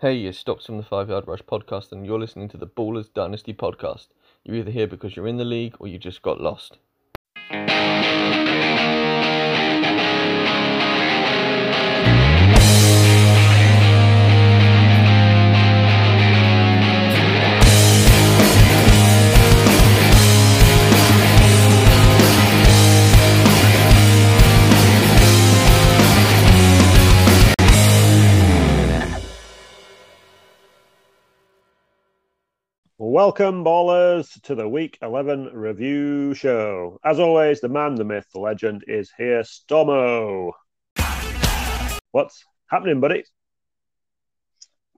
Hey, you stopped from the Five Yard Rush podcast and you're listening to the Ballers Dynasty podcast. You're either here because you're in the league or you just got lost. Welcome, ballers, to the Week 11 review show. As always, the man, the myth, the legend is here, Stomo. What's happening, buddy?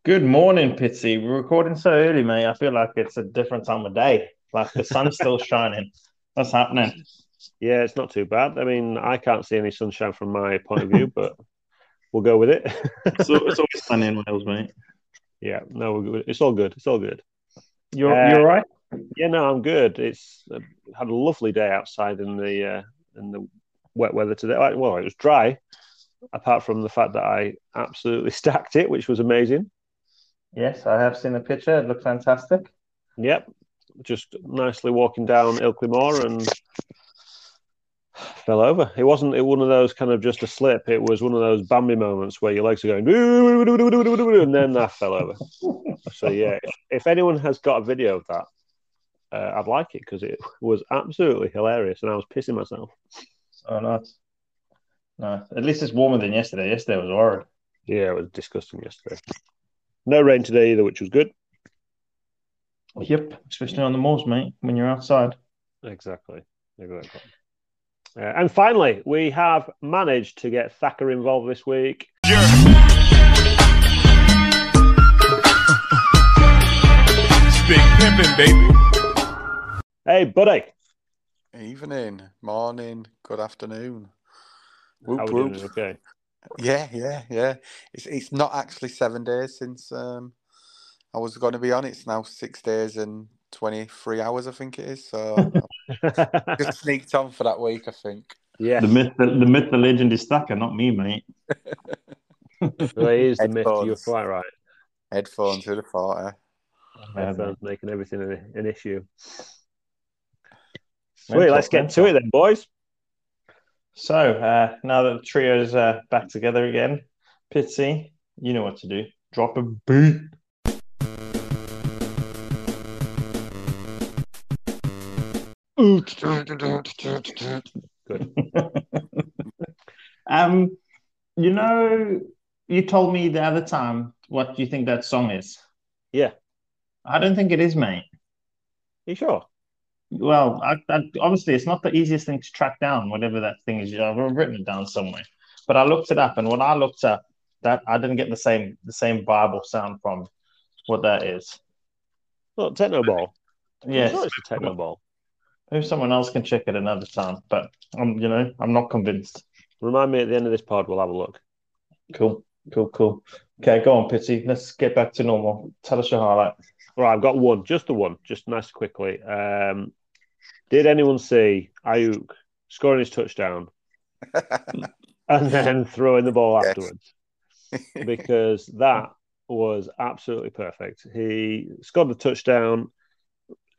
Good morning, Pitsy. We're recording so early, mate. I feel like it's a different time of day. Like the sun's still shining. What's happening? Yeah, it's not too bad. I mean, I can't see any sunshine from my point of view, but we'll go with it. so it's always sunny in Wales, mate. yeah, no, it's all good. It's all good. You're Uh, you're right. Yeah, no, I'm good. It's uh, had a lovely day outside in the uh, in the wet weather today. Well, it was dry, apart from the fact that I absolutely stacked it, which was amazing. Yes, I have seen the picture. It looked fantastic. Yep, just nicely walking down Ilkley Moor and fell over. It wasn't it one of those kind of just a slip. It was one of those Bambi moments where your legs are going and then I fell over. So yeah, if, if anyone has got a video of that, uh, I'd like it because it was absolutely hilarious and I was pissing myself. Oh, nice. Nice. At least it's warmer than yesterday. Yesterday was horrid. Yeah, it was disgusting yesterday. No rain today either, which was good. Yep, especially on the moors, mate. When you're outside. Exactly. Exactly. Uh, and finally, we have managed to get Thacker involved this week. It's big pimpin', baby. Hey, buddy. Evening, morning, good afternoon. How Whoop, we whoop. doing? Okay. Yeah, yeah, yeah. It's it's not actually seven days since um I was going to be on. It's now six days and twenty three hours, I think it is. So I just sneaked on for that week, I think. yeah, The myth, the, the myth, the legend is Thacker, not me, mate. well, it is the myth. You're quite right. Headphones, who'd have thought? Eh? Headphones making everything an, an issue. Mental, Sweet, let's get to it then, boys. So uh, now that the trio's uh, back together again, Pitsy, you know what to do. Drop a beat. Good. um, you know, you told me the other time what you think that song is. Yeah. I don't think it is, mate. you sure? Well, I, I, obviously, it's not the easiest thing to track down, whatever that thing is. I've written it down somewhere, but I looked it up, and when I looked up, that I didn't get the same the same Bible sound from what that is. Look, Techno Ball. Yes, Sure it's a Techno Ball. Maybe someone else can check it another time, but I'm, you know, I'm not convinced. Remind me at the end of this pod, we'll have a look. Cool, cool, cool. Okay, go on, Pitsy. Let's get back to normal. Tell us your highlight. Right, I've got one, just the one, just nice quickly. Um, did anyone see Ayuk scoring his touchdown and then throwing the ball Yes. afterwards? because that was absolutely perfect. He scored the touchdown,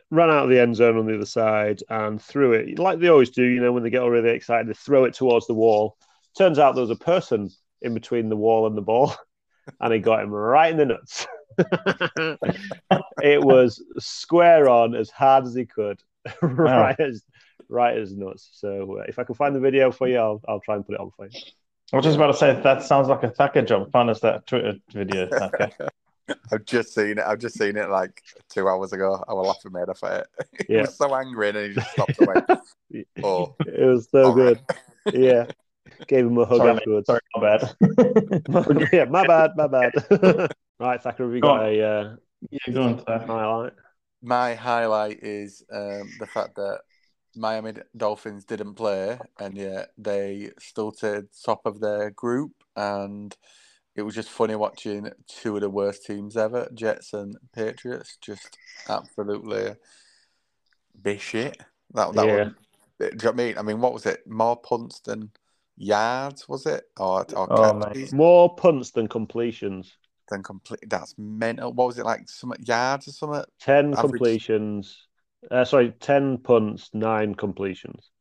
ran out of the end zone on the other side, and threw it like they always do. You know, when they get all really excited, they throw it towards the wall. Turns out there was a person in between the wall and the ball, and he got him right in the nuts. it was square on as hard as he could, right as right as nuts. So uh, if I can find the video for you, I'll, I'll try and put it on for you. I was just about to say that sounds like a Thacker job. Find us that Twitter video, Thacker. I've just seen it. I've just seen it like two hours ago. I was laughing made off it. He Yeah. was so angry, and he just stopped and went, "Oh, It was so good. right." Yeah. Gave him a hug Sorry, mate. afterwards. Sorry, my bad. yeah, my bad, my bad. right, Thacker, have you Go got on. a uh, yeah, go on, Thacker. highlight? My highlight is um, the fact that Miami Dolphins didn't play, and yet they still to top of their group, and it was just funny watching two of the worst teams ever, Jets and Patriots, just absolutely be shit. That that Yeah. was, do you know what I mean? I mean, what was it? More punts than yards, was it? Or, or Oh? More punts than completions. than complete. That's mental. What was it like? Some yards or something? 10 Average- completions. Uh, sorry, 10 punts, nine completions.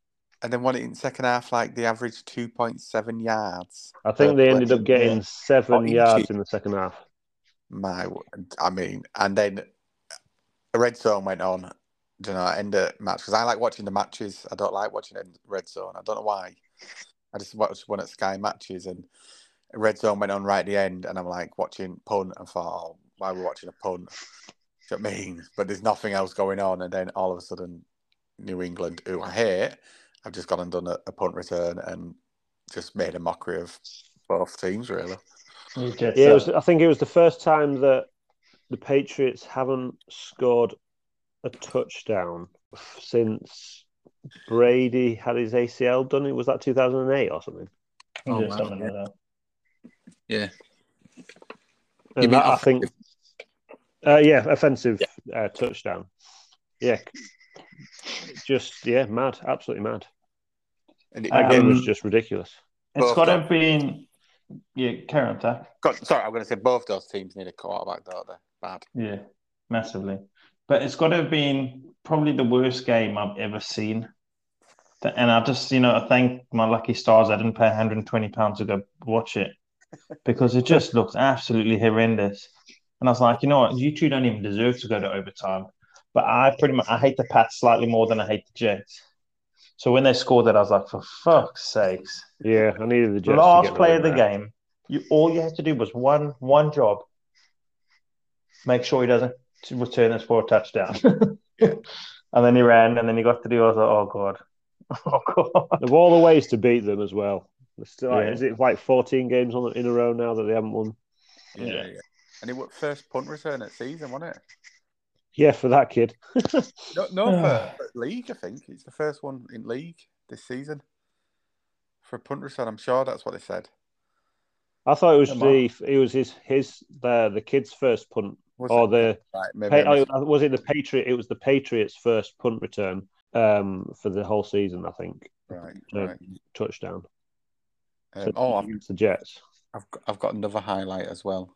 And then what in second half, like the average two point seven yards. I think they uh, ended up getting seven yards in the second half. My. I mean, and then a red zone went on. Do you know, end of match because I like watching the matches. I don't like watching in red zone. I don't know why. I just watched one at Sky matches and red zone went on right at the end, and I'm like watching punt and thought, oh, why are we watching a punt? Do you know what I mean? But there's nothing else going on, and then all of a sudden, New England, who I hate, have just gone and done a, a punt return and just made a mockery of both teams, really. You Jets Yeah, it was, I think it was the first time that the Patriots haven't scored a touchdown since Brady had his ACL done. It was that 2008 or something. Oh, Yeah, wow. something like that. Yeah. And that, I think, uh, yeah, offensive Uh, touchdown. Yeah, just yeah, mad, absolutely mad. And it, Um, That game was just ridiculous. It's got to done. have been. Yeah, carry on, Tack. God, sorry, I'm going to say both those teams need a quarterback, don't they? Bad. Yeah, massively. But it's got to have been probably the worst game I've ever seen. And I just, you know, I thank my lucky stars I didn't pay 120 pounds to go watch it because it just looked absolutely horrendous. And I was like, you know what, you two don't even deserve to go to overtime. But I pretty much I hate the Pats slightly more than I hate the Jets. So when they scored that, I was like, for fuck's sakes. Yeah, I needed the Jets. Last play of the there. game, you all you had to do was one one job. Make sure he doesn't return this for a touchdown. And then he ran, and then he got to do. I was like, oh god, oh god. Of all the ways to beat them as well. Still, like, Yeah. Is it like 14 games on in a row now that they haven't won? Yeah, Yeah. yeah. And it was first punt return at season, wasn't it? Yeah, for that kid. No, no for, for league, I think. It's the first one in league this season. For a punt return, I'm sure that's what they said. I thought it was Come the it was his his the the kid's first punt Was or it? the Right, maybe Hey, I oh, was it the Patriot? It was the Patriots' first punt return um, for the whole season, I think. right, uh, right. Touchdown. Um, So oh, I've, against the Jets. I've, got, I've got another highlight as well.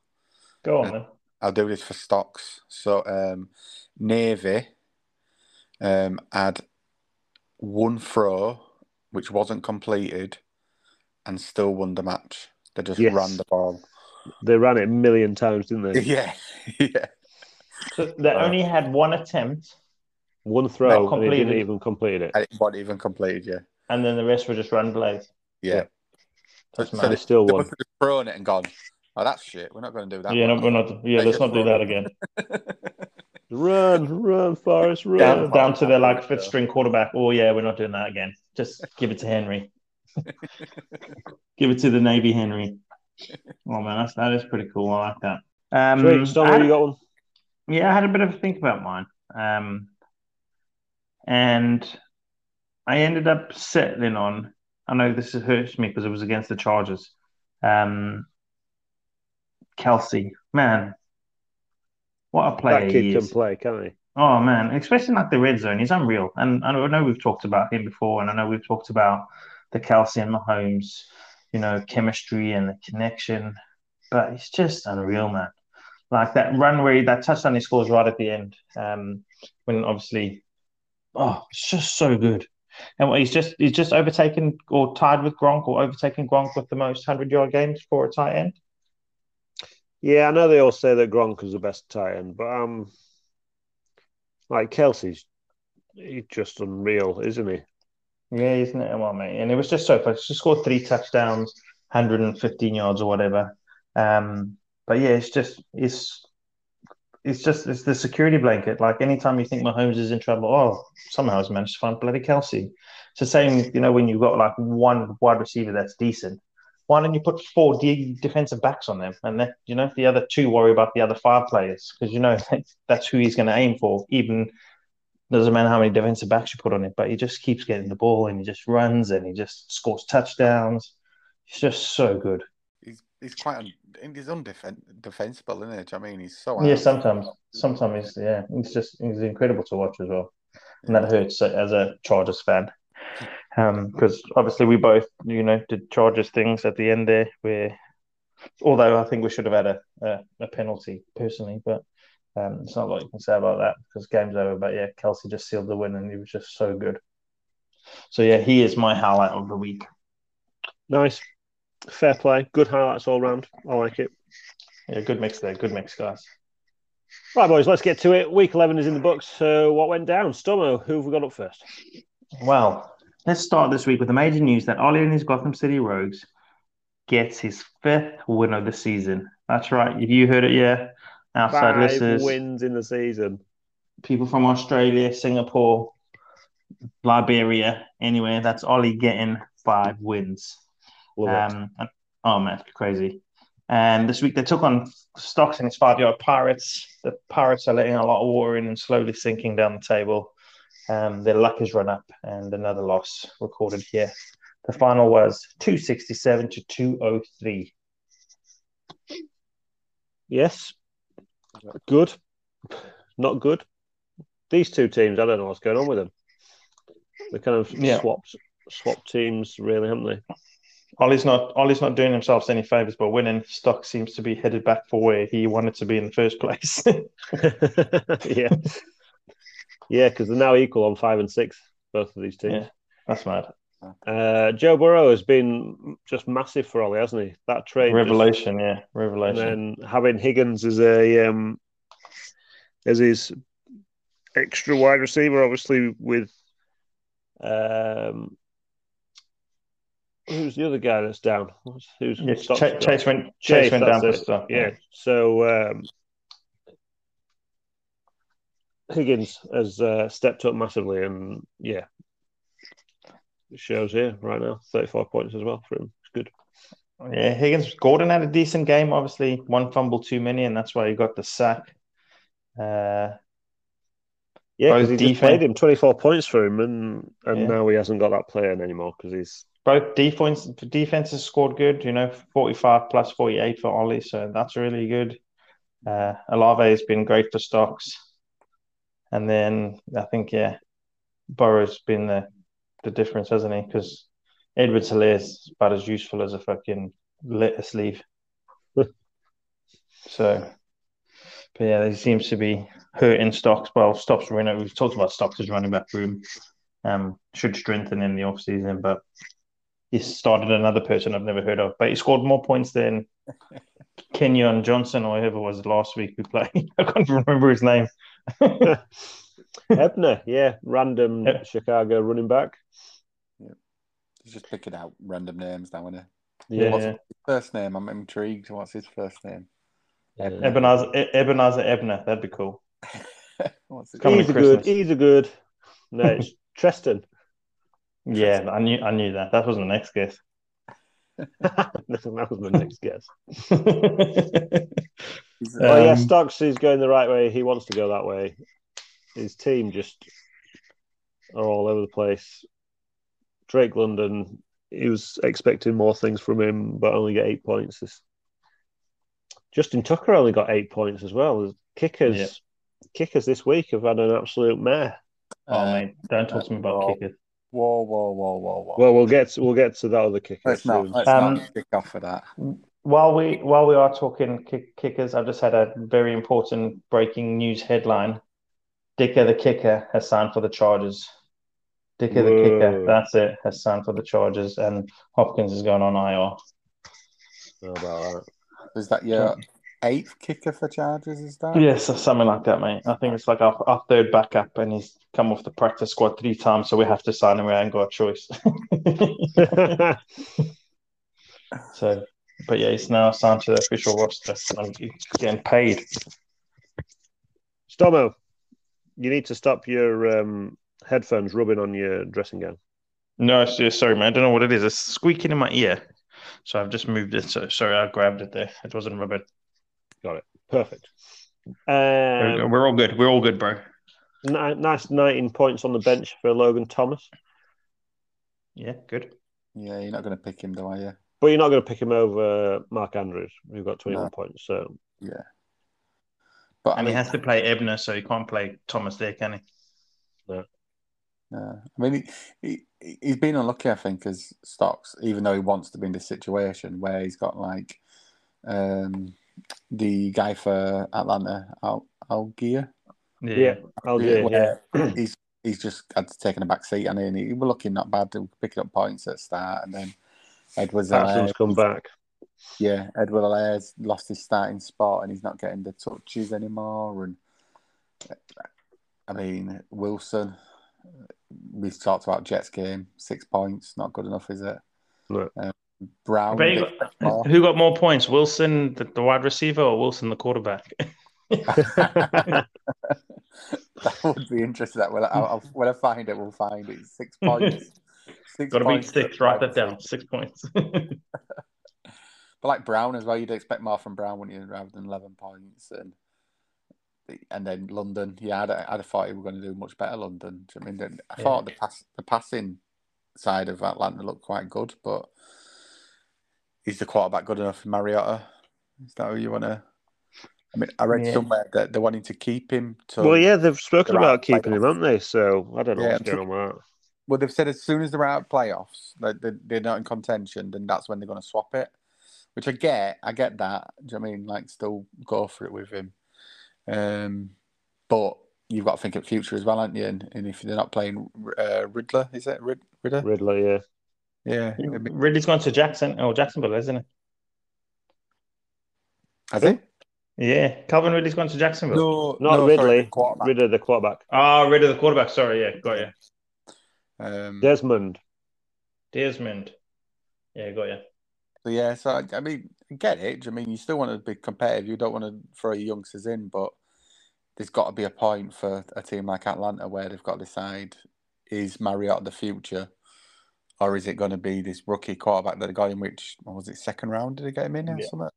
Go on then. I'll do this for stocks. So, um, Navy um, had one throw which wasn't completed and still won the match. They just Yes. ran the ball. They ran it a million times, didn't they? Yeah, yeah. So they only had one attempt, One throw, Not and he didn't even complete it. And it wasn't even completed, yeah. and then the rest were just run plays. Yeah. That's So mad. They still They won. must have thrown it and gone, oh, that's shit. We're not going to do that. yeah, no, one." we're not. Yeah, They let's not do that again. Run, run, Forrest, run. Down, down to their like fifth string quarterback. Oh yeah, we're not doing that again. Just give it to Henry. give it to the Navy Henry. Oh man, that's, that is pretty cool. I like that. Um, Sweet, Stormy, I had- you got one? Yeah, I had a bit of a think about mine. Um, and I ended up settling on, I know this hurts me because it was against the Chargers. Um, Kelce, man, what a player That kid he can is. play, can't he? Oh man, especially like the red zone, he's unreal. And I know, I know we've talked about him before, and I know we've talked about the Kelce and Mahomes, you know, chemistry and the connection, but he's just unreal, man. Like that run where he, that touchdown he scores right at the end, um, when obviously, oh, it's just so good. And he's just he's just overtaken or tied with Gronk or overtaken Gronk with the most hundred yard games for a tight end. Yeah, I know they all say that Gronk is the best tight end, but um, like Kelce's, he's just unreal, isn't he? Yeah, isn't it? Well, mate, and it was just so fun. She scored three touchdowns, 115 yards or whatever. Um, but yeah, it's just it's it's just it's the security blanket. Like anytime you think Mahomes is in trouble, oh, somehow he's managed to find bloody Kelce. It's the same, you know, when you've got like one wide receiver that's decent. Why don't you put four de- defensive backs on them, and then you know the other two worry about the other five players because you know that's who he's going to aim for. Even doesn't matter how many defensive backs you put on it, but he just keeps getting the ball and he just runs and he just scores touchdowns. He's just so good. He's, he's quite un, he's undefensible, isn't he? Do you know what I mean? He's so Yeah, sometimes, sometimes yeah, he's just he's incredible to watch as well, and that hurts uh, as a Chargers fan, because obviously we both you know did Chargers things at the end there where Although I think we should have had a, a, a penalty personally, but um, it's not a lot you can say about that because game's over. But yeah, Kelce just sealed the win and he was just so good. So yeah, he is my highlight of the week. Nice. Fair play. Good highlights all round. I like it. Yeah, good mix there. Good mix, guys. Right, boys, let's get to it. Week 11 is in the books. So, what went down? Stomo, who have we got up first? Well, let's start this week with the major news that Ollie and his Gotham City Rogues gets his fifth win of the season. That's right. If you heard it, yeah. Outside Five listeners, wins in the season. people from Australia, Singapore, Liberia, anywhere. That's Ollie getting five wins. Um, oh man, crazy. And this week they took on Stocks and his five yard Pirates. The Pirates are letting a lot of water in and slowly sinking down the table. Um, their luck has run up and another loss recorded here. The final was 267 to 203. Yes. Good. Not good. These two teams, I don't know what's going on with them. They kind of Yeah. swapped swapped teams, really, haven't they? Ollie's not Ollie's not doing himself any favors by winning. Stock seems to be headed back for where he wanted to be in the first place. yeah. Yeah, because they're now equal on five and six, both of these teams. Yeah. That's mad. Uh, Joe Burrow has been just massive for Ollie, hasn't he? That trade, just- Revelation, yeah, Revelation. and then having Higgins as a um, as his extra wide receiver, obviously with um, who's the other guy that's down? Who's, who's Yeah, Stock's Chase. Went Chase, Chase, went down that's for it. stuff. Yeah. So um, Higgins has uh, stepped up massively, and yeah, it shows here right now. Thirty-five points as well for him. It's good. Yeah, Higgins Gordon had a decent game. Obviously, one fumble too many, and that's why he got the sack. Uh, Yeah, because he defense- played him twenty-four points for him, and and Yeah. now he hasn't got that player anymore because he's both defense defenses scored good. You know, forty-five plus forty-eight for Ollie, so that's really good. Uh, Alave has been great for stocks, and then I think yeah, Burrow's been the the difference, hasn't he? Because Edward is about as useful as a fucking lettuce leaf. so, but yeah, he seems to be hurting stocks. Well, stocks running. We've talked about stocks as running back room. Um, should strengthen in the off season, but he started another person I've never heard of. But he scored more points than Kenyon Johnson or whoever was last week we played. I can't remember his name. Ebner. Yeah, random Yeah. Chicago running back. Yeah. He's just picking out random names now, isn't Yeah, What's his first name? I'm intrigued. What's his first name? Yeah. Ebenezer, Ebenezer Ebner. That'd be cool. What's it? He's a good. Christmas. He's a good. No, it's Trestan. Yeah, I knew I knew that. That was my next guess. that was my next guess. He's- Oh yeah, Stokes is going the right way. He wants to go that way. His team just are all over the place. Drake London, he was expecting more things from him, but only get eight points. This Justin Tucker only got eight points as well. Kickers, Yeah. kickers this week have had an absolute mare. oh uh, mate, don't talk to me about uh, kickers. Whoa, whoa, whoa, whoa, whoa. Well, we'll get to, we'll get to that other kicker let's not soon. let's Um, not kick off for that. While we while we are talking kick, kickers, I've just had a very important breaking news headline. Dicker the kicker has signed for the Chargers. Dicker the kicker, that's it, has signed for the Chargers, and Hopkins is going on IR. About Is that your eighth kicker for Chargers? Is that? Yes, or something like that, mate. I think it's like our, our third backup, and he's come off the practice squad three times, so we have to sign him. We ain't got a choice. so, but yeah, he's now signed to the official roster, and he's getting paid. Stomo, you need to stop your um, headphones rubbing on your dressing gown. No, sorry, man. I don't know what it is. It's squeaking in my ear, so I've just moved it. So sorry, I grabbed it there. It wasn't rubber. Perfect. We're, Um, we're all good. We're all good, bro. ni- nice 19 points on the bench for Logan Thomas, Yeah, good. Yeah, you're not going to pick him, though, are you? But you're not going to pick him over Mark Andrews, who got 21 No. points. So Yeah. But I And he has to play Ebner, so he can't play Thomas there, can he? yeah. I mean, he, he, he's been unlucky, I think, as stocks, even though he wants to be in this situation where he's got like um, the guy for Atlanta, Al Allgeier. Yeah, Allgeier, yeah. where he's he's just had to take a back seat, and then he was looking not bad, picking up points at start, and then Edwards Paterson's come back. yeah, Edward Alaire's lost his starting spot and he's not getting the touches anymore. And I mean, Wilson, we've talked about Jets game, six points, not good enough, is it? No. Um, Brown, But you bit got- who got more points, Wilson, the, the wide receiver, or Wilson, the quarterback? that would be interesting. That when I, I'll, when I find it, we'll find it. Six points. Six Got to beat six. Write that down. Six points. But like Brown as well, you'd expect more from Brown, wouldn't you, rather than eleven points and and then London. Yeah, I'd, I'd have thought he were going to do much better. London. Do you know what I mean, I Yeah. thought the pass the passing side of Atlanta looked quite good, but is the quarterback good enough? For Mariota. Is that who you want to? I mean, I read Yeah. somewhere that they're wanting to keep him. To, well, yeah, they've spoken about keeping him, haven't they? So I don't know Yeah, what's going on with that. Well, they've said as soon as they're out of playoffs, like they- they're not in contention, then that's when they're going to swap it. Which I get, I get that. Do you know what I mean? Like, still go for it with him. Um, but you've got to think of future as well, haven't you? And, and if they're not playing uh, Riddler, is it Rid- Ridder? Riddler, yeah. Yeah, it'd be- Ridley's gone to Jackson. Oh, Jacksonville, isn't it? has he? Yeah, Calvin Ridley's gone to Jacksonville. No, Not no, sorry, Ridley. the quarterback. The quarterback. Ah, rid of the quarterback. Sorry, yeah, got you. Um, Desmond. Desmond. Yeah, got you. So yeah, so I, I mean, I get it. I mean, you still want to be competitive. You don't want to throw your youngsters in, but there's got to be a point for a team like Atlanta where they've got to decide: is Mariota the future, or is it going to be this rookie quarterback that they got in? Which what was it second round? Did they get him in or Yeah. something?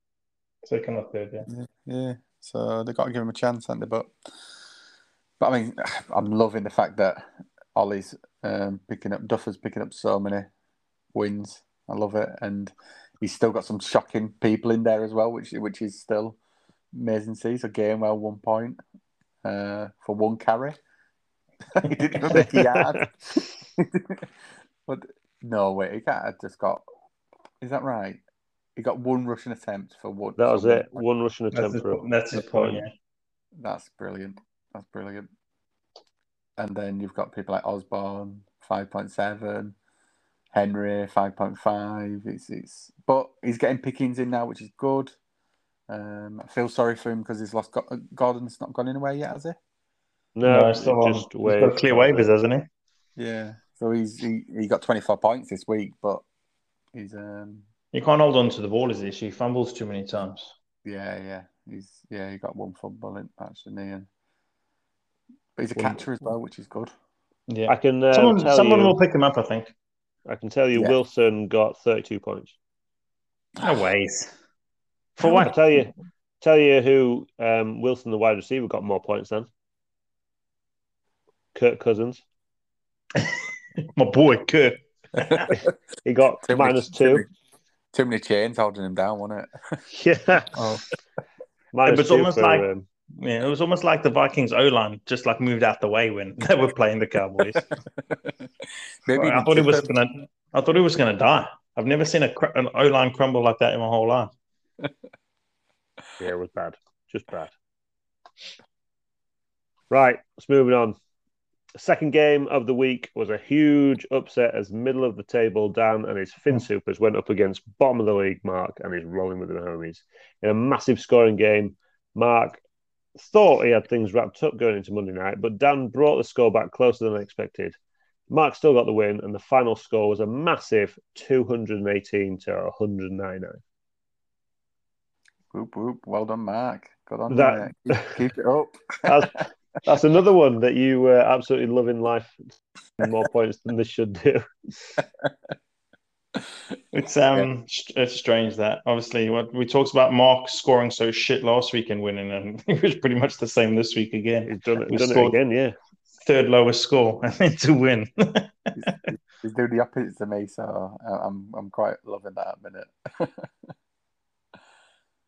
Second or third, yeah. Yeah, yeah. So they've got to give him a chance, haven't they? But, but I mean, I'm loving the fact that Ollie's um, picking up Duffer's picking up so many wins. I love it, and he's still got some shocking people in there as well, which which is still amazing to see. So Gainwell one point uh, for one carry. he didn't even make a yard. but no, wait, he can't have just got. Is that right? He got one rushing attempt for one. That was it. point. One Russian That's attempt his, for that's his a point, yeah. That's brilliant. That's brilliant. And then you've got people like Osborne, five point seven, Henry, five point five. It's it's but he's getting pickings in now, which is good. Um, I feel sorry for him because he's lost. Go- Gordon's not gone anywhere yet, has he? No, No, it's still on. just He's wait. got clear waivers, hasn't he? Yeah. So he's he, he got twenty four points this week, but he's um You can't hold on to the ball, is the issue. He fumbles too many times. yeah yeah he's yeah he got one fumble in actually, and but he's a catcher as well, which is good. Yeah. I can uh, someone tell someone you. will pick him up, I think. I can tell you, Yeah. Wilson got thirty-two points. No ways. For I'll tell you, tell you who um, Wilson, the wide receiver, got more points than. Kirk Cousins. My boy, Kirk. He got Too many- minus too two. many- Too many chains holding him down, wasn't it? Yeah, Oh, minus it's two almost for, like- um, Yeah, it was almost like the Vikings O line just like moved out the way when they were playing the Cowboys. maybe I thought it was gonna. I thought he was gonna die. I've never seen a cr- an O line crumble like that in my whole life. yeah, it was bad, just bad. Right, let's moving on. Second game of the week was a huge upset as middle of the table Dan and his Fin Supers went up against bottom of the league Mark and his rolling with the homies in a massive scoring game. Mark thought he had things wrapped up going into Monday night, but Dan brought the score back closer than I expected. Mark still got the win, and the final score was a massive 218 to 199. Whoop, whoop. Well done, Mark. Good on That- you. Keep, keep it up. That's, that's another one that you uh, absolutely love in life. More points than this should do. It's um, st- it's strange that obviously what we talked about Mark scoring so shit last week and winning, and it was pretty much the same this week again. He's done it, We done it again, yeah. Third lowest score and then to win. He's doing the opposite to me, so I- I'm I'm quite loving that at the minute.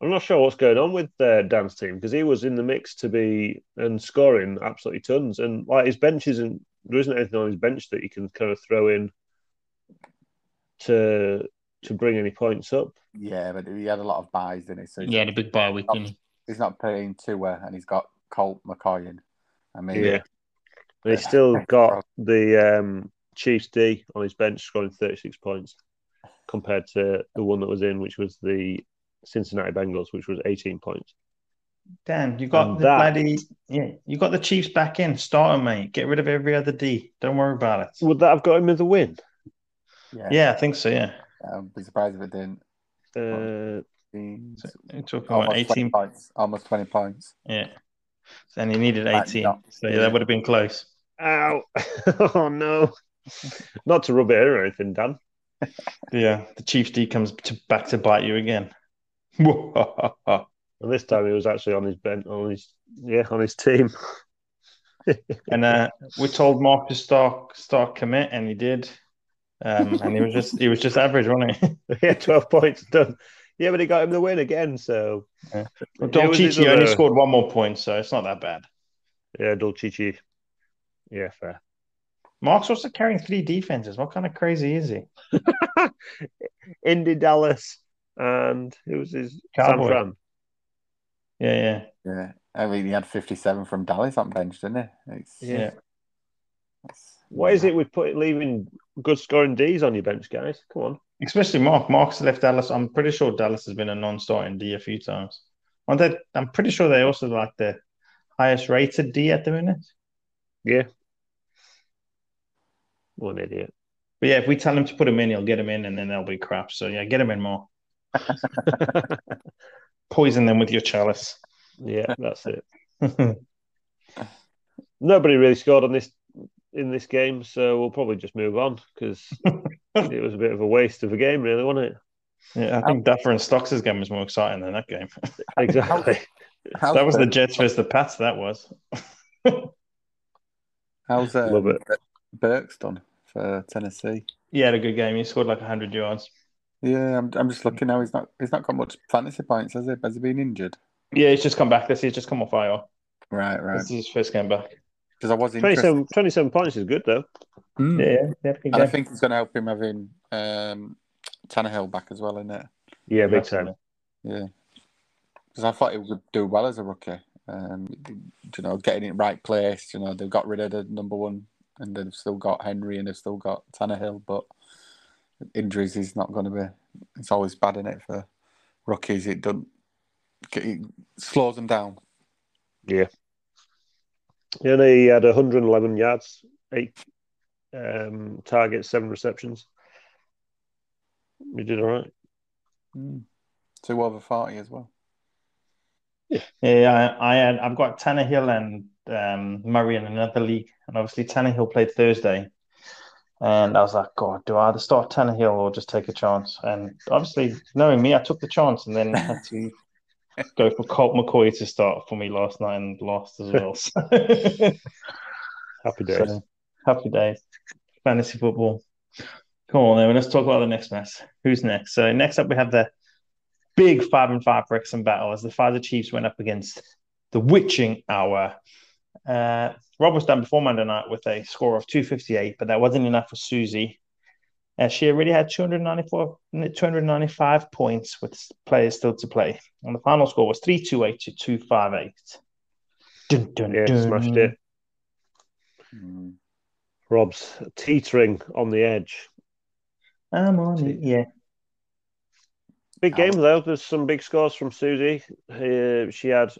I'm not sure what's going on with uh, Dan's team because he was in the mix to be and scoring absolutely tons, and like his bench isn't there isn't anything on his bench that you can kind of throw in to to bring any points up. Yeah, but he had a lot of buys, didn't he? So he's, Yeah, the big bye week. didn't he? he's not playing Tua, and he's got Colt McCoy in. I mean, Yeah. And he's still got the um, Chiefs D on his bench scoring 36 points compared to the one that was in, which was the Cincinnati Bengals, which was 18 points. Damn, you got And the that- bloody yeah, you got the Chiefs back in. Start 'em, mate. Get rid of every other D. Don't worry about it. Would that have got him with a win? Yeah, Yeah, I think so. Yeah, I'd be surprised if it didn't. Uh, He's you're about almost 20 eighteen. points. Almost 20 points. Yeah, and he needed eighteen. no. So yeah, that would have been close. ow! oh no! Not to rub it in or anything, Dan. Yeah, the Chiefs D comes to, back to bite you again. and And this time he was actually on his bench, on his yeah, on his team. And uh, we told Mark to start start commit, and he did. Um, and he was just he was just average, wasn't he? he had 12 points done. Yeah, but he got him the win again. So Well, Who was only scored one more point, so it's not that bad. yeah, Dulcich. Yeah, fair. Mark's also carrying three defenses. What kind of crazy is he? Indy, Dallas, and who was his Cowboy. San Fran? Yeah, yeah, Yeah. I mean, he had 57 from Dallas on bench, didn't he? It's, yeah. it's- What is it with put, leaving good scoring D's on your bench, guys? Come on. Especially Mark. Mark's left Dallas. I'm pretty sure Dallas has been a non-starting D a few times. Aren't they? I'm pretty sure they also like the highest rated D at the minute. Yeah. What an idiot. But yeah, if we tell him to put him in, he'll get him in, and then they'll be crap. So yeah, get him in more. Poison them with your chalice. Yeah, that's it. Nobody really scored on this in this game, so we'll probably just move on because it was a bit of a waste of a game, really, wasn't it? yeah, I think Duffer and Stocks' game was more exciting than that game. Exactly. how's that was the Jets versus the Pats. That was. How's um, Love it. Burks done for Tennessee? He had a good game. He scored like 100 yards. Yeah, I'm, I'm just looking now. He's not he's not got much fantasy points, has he? Has he been injured? Yeah, he's just come back. This he's just come off IR. Right, right. This is his first game back. Because I was 27, 27 points is good, though. Mm. Yeah, yeah, yeah. And I think it's going to help him having um, Tannehill back as well, isn't it? Yeah, big time. Yeah. Because I thought he would do well as a rookie. Um, you know, getting it right place. You know, they've got rid of the number one, and they've still got Henry, and they've still got Tannehill. But injuries is not going to be. It's always bad in it for rookies. It doesn't. It slows them down. Yeah. He had 111 yards, eight um, targets, seven receptions. He did all right. Mm. Two over forty as well. Yeah, I, I had I've got Tannehill and um, Murray in another league, and obviously Tannehill played Thursday, and I was like, God, do I either start Tannehill or just take a chance? And obviously, knowing me, I took the chance, and then had to go for Colt McCoy to start for me last night and lost as well. So, Happy days. so, happy days, fantasy football. Come on, then let's talk about the next mess. Who's next? So next up, we have the big five and five Wrexham battle as the Father Chiefs went up against the Witching Hour. Uh, Rob was done before Monday night with a score of 258, but that wasn't enough for Susie. Uh, she already had 294, 295 points with players still to play. And the final score was 328 to 258. Dun, dun, Yeah, dun. smashed it. Mm. Rob's teetering on the edge. I'm on it, yeah. Big game, though. There's some big scores from Susie. Uh, she had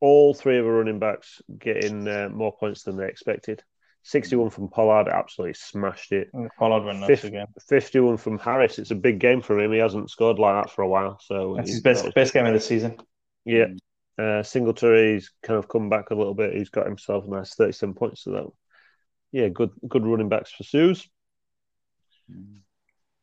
all three of her running backs getting uh, more points than they expected. 61 from Pollard, absolutely smashed it. Pollard went nuts Fifth- again. 51 from Harris. It's a big game for him. He hasn't scored like that for a while. So That's he- his best that best game of the season. Yeah. Uh, Singletary's kind of come back a little bit. He's got himself a nice 37 points to that. Yeah, good good running backs for Suze. Mm.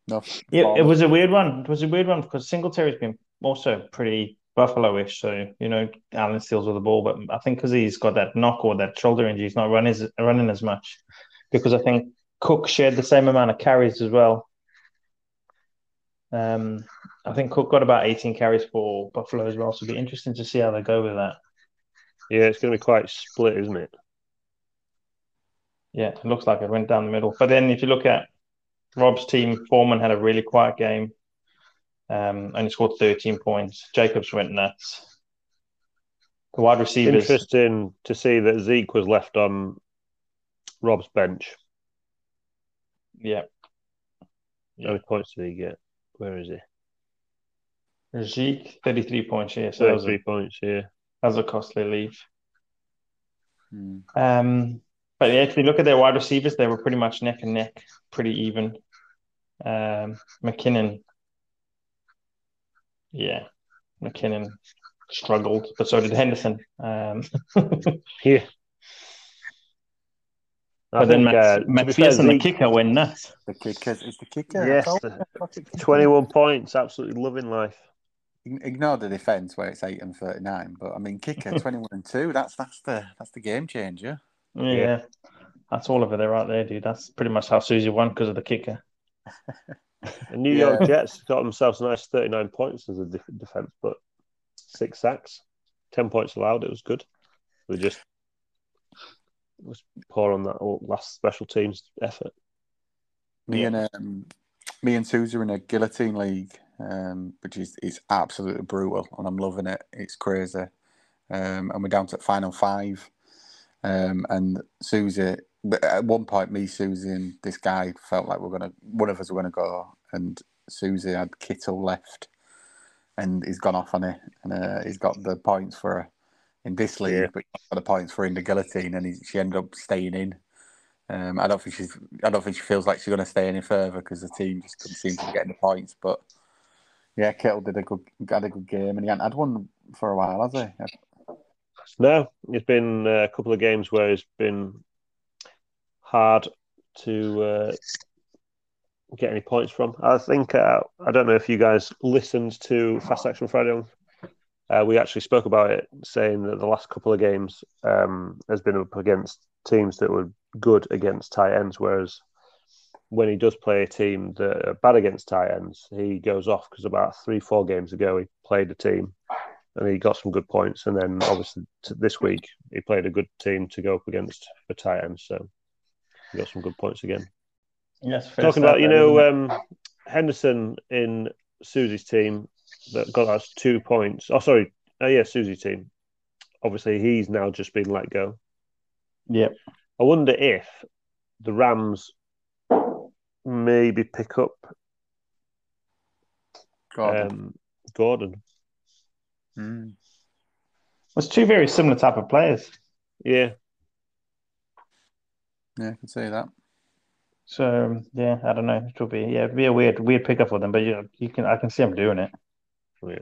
No, Yeah, it was a weird one. It was a weird one because Singletary's been also pretty Buffalo-ish. So you know, Allen steals with the ball, but I think because he's got that knock or that shoulder injury, he's not running as, running as much. Because I think Cook shared the same amount of carries as well. Um, I think Cook got about 18 carries for Buffalo as well. So it'll be interesting to see how they go with that. Yeah, it's going to be quite split, isn't it? Yeah, it looks like it went down the middle. But then if you look at Rob's team, Foreman had a really quiet game. Um, only scored 13 points. Jacobs went nuts. The wide receivers. Interesting to see that Zeke was left on Rob's bench. Yeah. How many points did he get? Where is he? Zeke, 33 points here. So that was, a, Thirty-three points. Yeah. that was a costly leave. Hmm. Um, but yeah, if you look at their wide receivers, they were pretty much neck and neck, pretty even. Um, McKinnon, yeah, McKinnon struggled, but so did Henderson. Um, Yeah. I but then think, uh, Matt, to McPherson, the kicker, went nuts. The kicker is the kicker. Yes, the- 21 points, absolutely loving life. Ignore the defense where it's eight and thirty nine, but I mean kicker twenty one and two. That's that's the that's the game changer. Yeah. That's all of it right there, dude. That's pretty much how Susie won because of the kicker. The New Yeah. York Jets got themselves a nice 39 points as a defense, but six sacks, 10 points allowed. It was good. They just was poor on that last special teams effort. Me Yeah. and um, me and Suze are in a guillotine league, um, which is is absolutely brutal, and I'm loving it. It's crazy, um, and we're down to final five. Um, and Susie, at one point, me, Susie, and this guy felt like we're gonna one of us were gonna go, and Susie had Kittle left, and he's gone off on it, and uh, he's got the points for her in this league, Yeah. but he's got the points for in the guillotine, and he, she ended up staying in. Um, I don't think she's. I don't think she feels like she's going to stay any further because the team just couldn't seem to be getting the points. But yeah, Kittle did a good, had a good game, and he hadn't had one for a while, has he? No, it's been uh, a couple of games where it's been hard to uh, get any points from. I think uh, I don't know if you guys listened to Fast Action Friday. Uh, we actually spoke about it, saying that the last couple of games um, has been up against teams that were good against tight ends, whereas when he does play a team that are bad against tight ends, he goes off because about three, four games ago he played a team and he got some good points. And then obviously t- this week he played a good team to go up against for tight ends, so he got some good points again. Yes, Talking about you there, isn't know um, Henderson in Susie's team that got us two points. Oh, sorry, oh yeah, Susie's team. Obviously, he's now just been let go. Yep. I wonder if the Rams maybe pick up Gordon. um, Gordon. Mm. It's two very similar type of players. Yeah, Yeah, I can see that. So um, yeah, I don't know. It will be yeah, it'd be a weird weird pickup for them, but you you can I can see him doing it. yeah.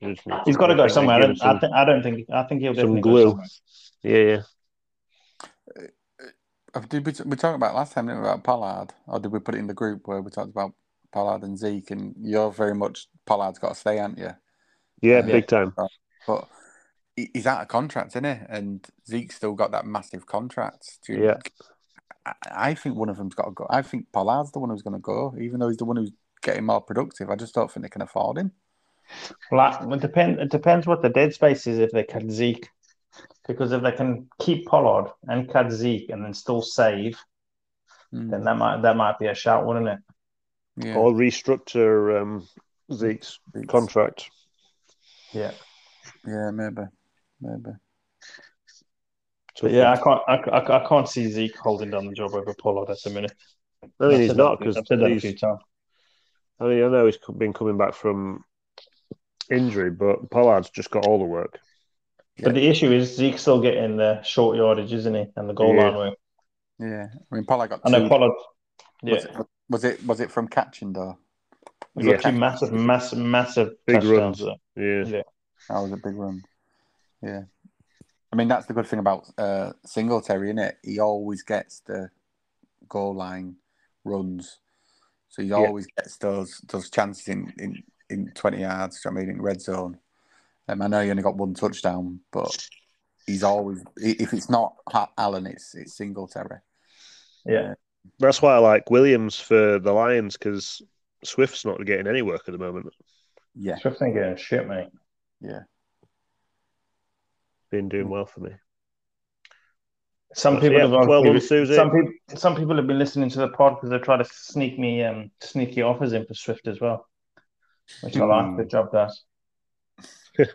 We just need He's got to go somewhere. I don't, I, some- think, I don't think I think he'll some definitely glue. go somewhere. yeah, yeah. Uh, Did we, we talked about last time didn't we, about Pollard, or did we put it in the group where we talked about Pollard and Zeke? And you're very much Pollard's got to stay, aren't you? Yeah, Yeah. big time. But he's out of contract, isn't he? And Zeke's still got that massive contract. Do you- Yeah. I, I think one of them's got to go. I think Pollard's the one who's going to go, even though he's the one who's getting more productive. I just don't think they can afford him. Well, I- it depends. It depends what the dead space is if they cut Zeke, because if they can keep Pollard and cut Zeke and then still save, Mm, then that might that might be a shout, wouldn't it? yeah. Or restructure um, Zeke's Zeke's- contract. Yeah. Yeah, maybe, maybe. But yeah, I can't. I, I, I can't see Zeke holding down the job over Pollard at the minute. I mean, he's not because I've said that a he's. few times. I mean, I know he's been coming back from injury, but Pollard's just got all the work. But the issue is Zeke's still getting the short yardage, isn't he? And the goal Yeah. line work. Yeah, I mean, Pollard got I know two. Pollard. Yeah, Was, it, was it was it from catching though? He's got two massive, massive, massive Big touchdowns. runs. Yeah, Yeah. That was a big run. Yeah. I mean, that's the good thing about uh, Singletary, isn't it? He always gets the goal line runs. So he Yeah. always gets those those chances in, in, in 20 yards, do you know what I mean, in red zone. Um, I know he only got one touchdown, but he's always, if it's not Ha- Allen, it's, it's Singletary. Yeah. that's why I like Williams for the Lions because Swift's not getting any work at the moment. Yeah, Swift ain't getting shit, mate. yeah. Been doing well for me. Some But, people yeah, have asked well me- done, Susie. Some people, some people have been listening to the pod because they try to sneak me um sneaky offers in for Swift as well. which I like. Good job, guys.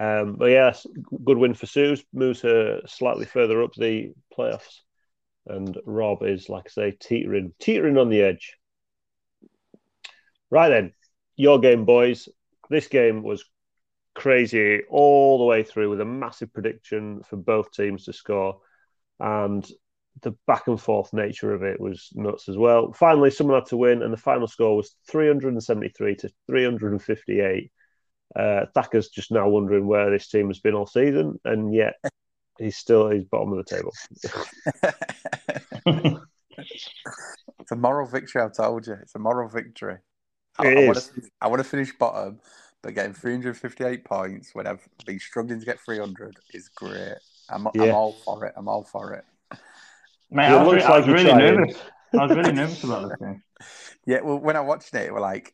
Um, but yes, good win for Suze. Moves her slightly further up the playoffs, and Rob is, like I say, teetering, teetering on the edge. Right then, your game, boys. This game was crazy all the way through with a massive prediction for both teams to score, and the back and forth nature of it was nuts as well. Finally, someone had to win, and the final score was 373 to 358. Uh, Thacker's just now wondering where this team has been all season, and yet he's still at his bottom of the table. it's a moral victory. I've told you, it's a moral victory. I, I want to. I want to finish bottom, but getting 358 points when I've been struggling to get 300 is great. I'm, I'm all for it. I'm all for it. Mate, It I was, looks I was you're really trying. nervous. I was really nervous about this game. Yeah, well, when I watched it, it were like,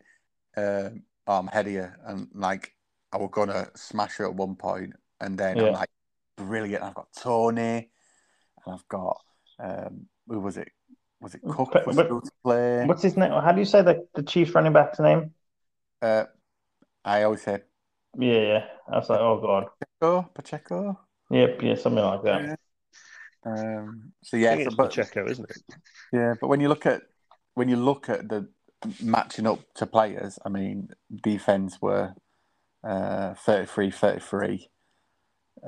um, oh, I'm ahead of you, and like I was gonna smash it at one point, and then Yeah. I'm like, brilliant. I've got Tony, and I've got um, who was it? Was it Cook But- was but- still to play? What's his name? How do you say the, the Chiefs running back's name? Uh, I always say Yeah, yeah. I was like, oh god. Pacheco, Pacheco. Yep, yeah, something like that. Yeah. Um, so I yeah, think so, it's but Pacheco, isn't it? yeah, but when you look at when you look at the matching up to players, I mean, defense were uh, 33 33.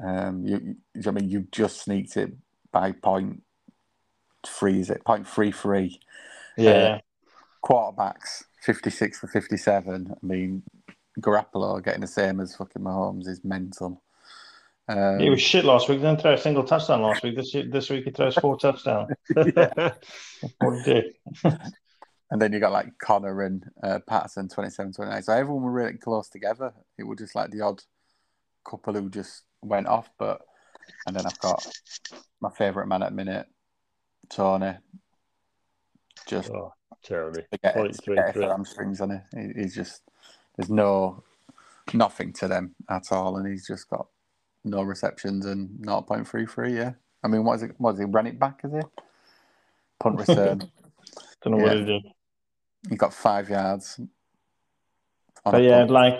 Um, you, you, I mean, you just sneaked it by point three, is it? Point three three. Yeah, Uh. Quarterbacks 56 for 57. I mean, Garoppolo getting the same as fucking Mahomes is mental. Um, He was shit last week. Didn't throw a single touchdown last week. This this week he throws four touchdowns. What he did. And then you got like Conner and uh, Patterson 27 29. So everyone were really close together. It was just like the odd couple who just went off. But, and then I've got my favourite man at the minute, Tony. Just oh, terribly. forget, Point it, three forget hamstrings on it. He- He's just, there's no, nothing to them at all. And he's just got no receptions and 0.33. Yeah. I mean, what is it? What is he? Run it back, is he? Punt return. Don't know what Yeah. he did. he got five yards. But yeah, punt. like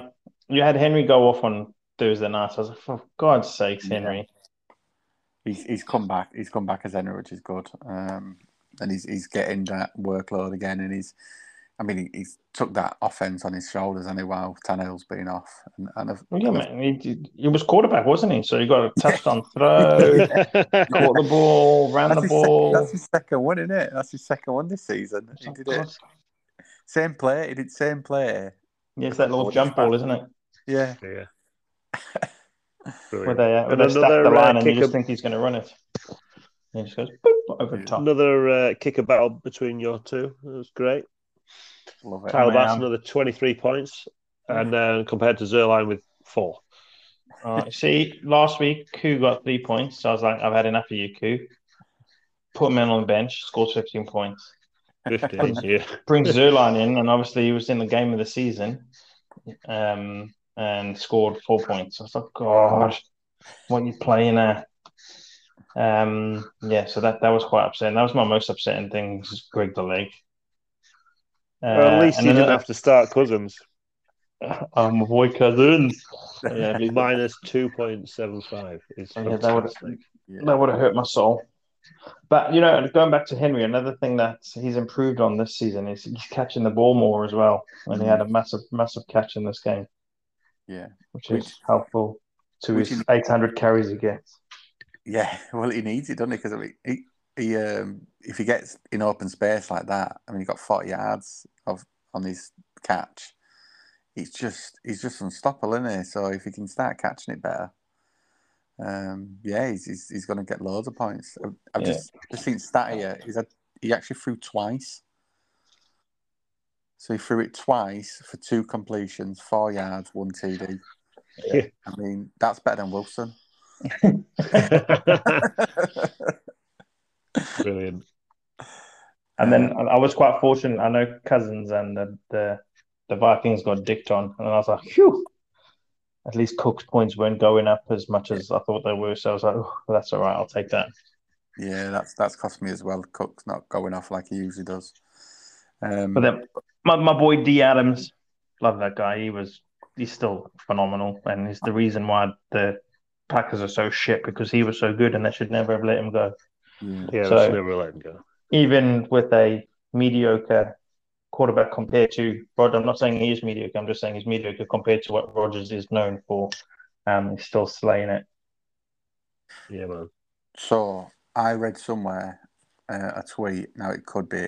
you had Henry go off on Thursday night. I was like, for God's sakes, Henry. he's he's come back. He's come back as Henry, which is good. Um, and he's he's getting that workload again, and he's. I mean, he, he's took that offense on his shoulders, and while Tannehill's been off, and, and I've, Well, yeah, and man. He, he was quarterback, wasn't he? So he got a touchdown throw, caught the ball, ran that's, the his ball. second, that's his second one, isn't it? That's his second one this season. He did it same play. He did same play. Yeah, it's that little jump ball, isn't it? Yeah, yeah. Where they, uh, where they stack another, the uh, line and you just think he's going to run it. And he just goes boop, over the top. Another uh, kicker battle between your two. It was great. love it. Tyler Bass, another 23 points, and uh, compared to Zuerlein with four. Alright, see, last week, Koo got three points. So I was like, I've had enough of you, Koo. Put him in on the bench, scored 15 points. 15, yeah. Bring Zuerlein in, and obviously he was in the game of the season um, and scored four points. I was like, God, what are you playing at? Um, yeah, so that, that was quite upsetting. That was my most upsetting thing, was Greg the leg. Uh, Well, at least and you didn't have to start Cousins. My boy Cousins. Yeah, he- Minus 2.75 is Oh, yeah, that would've- fantastic. Yeah. That would have hurt my soul. But you know, going back to Henry, another thing that he's improved on this season is he's catching the ball more as well. And he had a massive, massive catch in this game, yeah. which Which- is helpful to which his is- 800 carries he gets. Yeah, well, he needs it, doesn't he? Because I mean, he, he um, if he gets in open space like that, I mean, he got forty yards of on his catch. He's just he's just unstoppable, isn't he? So if he can start catching it better, um, yeah, he's he's, he's going to get loads of points. I've, I've Yeah. just just seen stat here. He's had, he actually threw twice. So he threw it twice for two completions, four yards, one TD. Yeah. I mean, that's better than Wilson. Brilliant. And then I I was quite fortunate. I know Cousins and the, the the Vikings got dicked on, and I was like, "Phew!" At least Cook's points weren't going up as much as I thought they were. So I was like, oh, "That's all right. I'll take that." Yeah, that's that's cost me as well. Cook's not going off like he usually does. Um, But then my, my boy D Adams, love that guy. He was he's still phenomenal, and he's the reason why the Packers are so shit because he was so good, and they should never have let him go. Yeah. Yeah, So- so, never let him go. Even with a mediocre quarterback compared to Rod, I'm not saying he is mediocre. I'm just saying he's mediocre compared to what Rodgers is known for. Um, he's still slaying it. Yeah, man. So I read somewhere uh, a tweet. Now it could be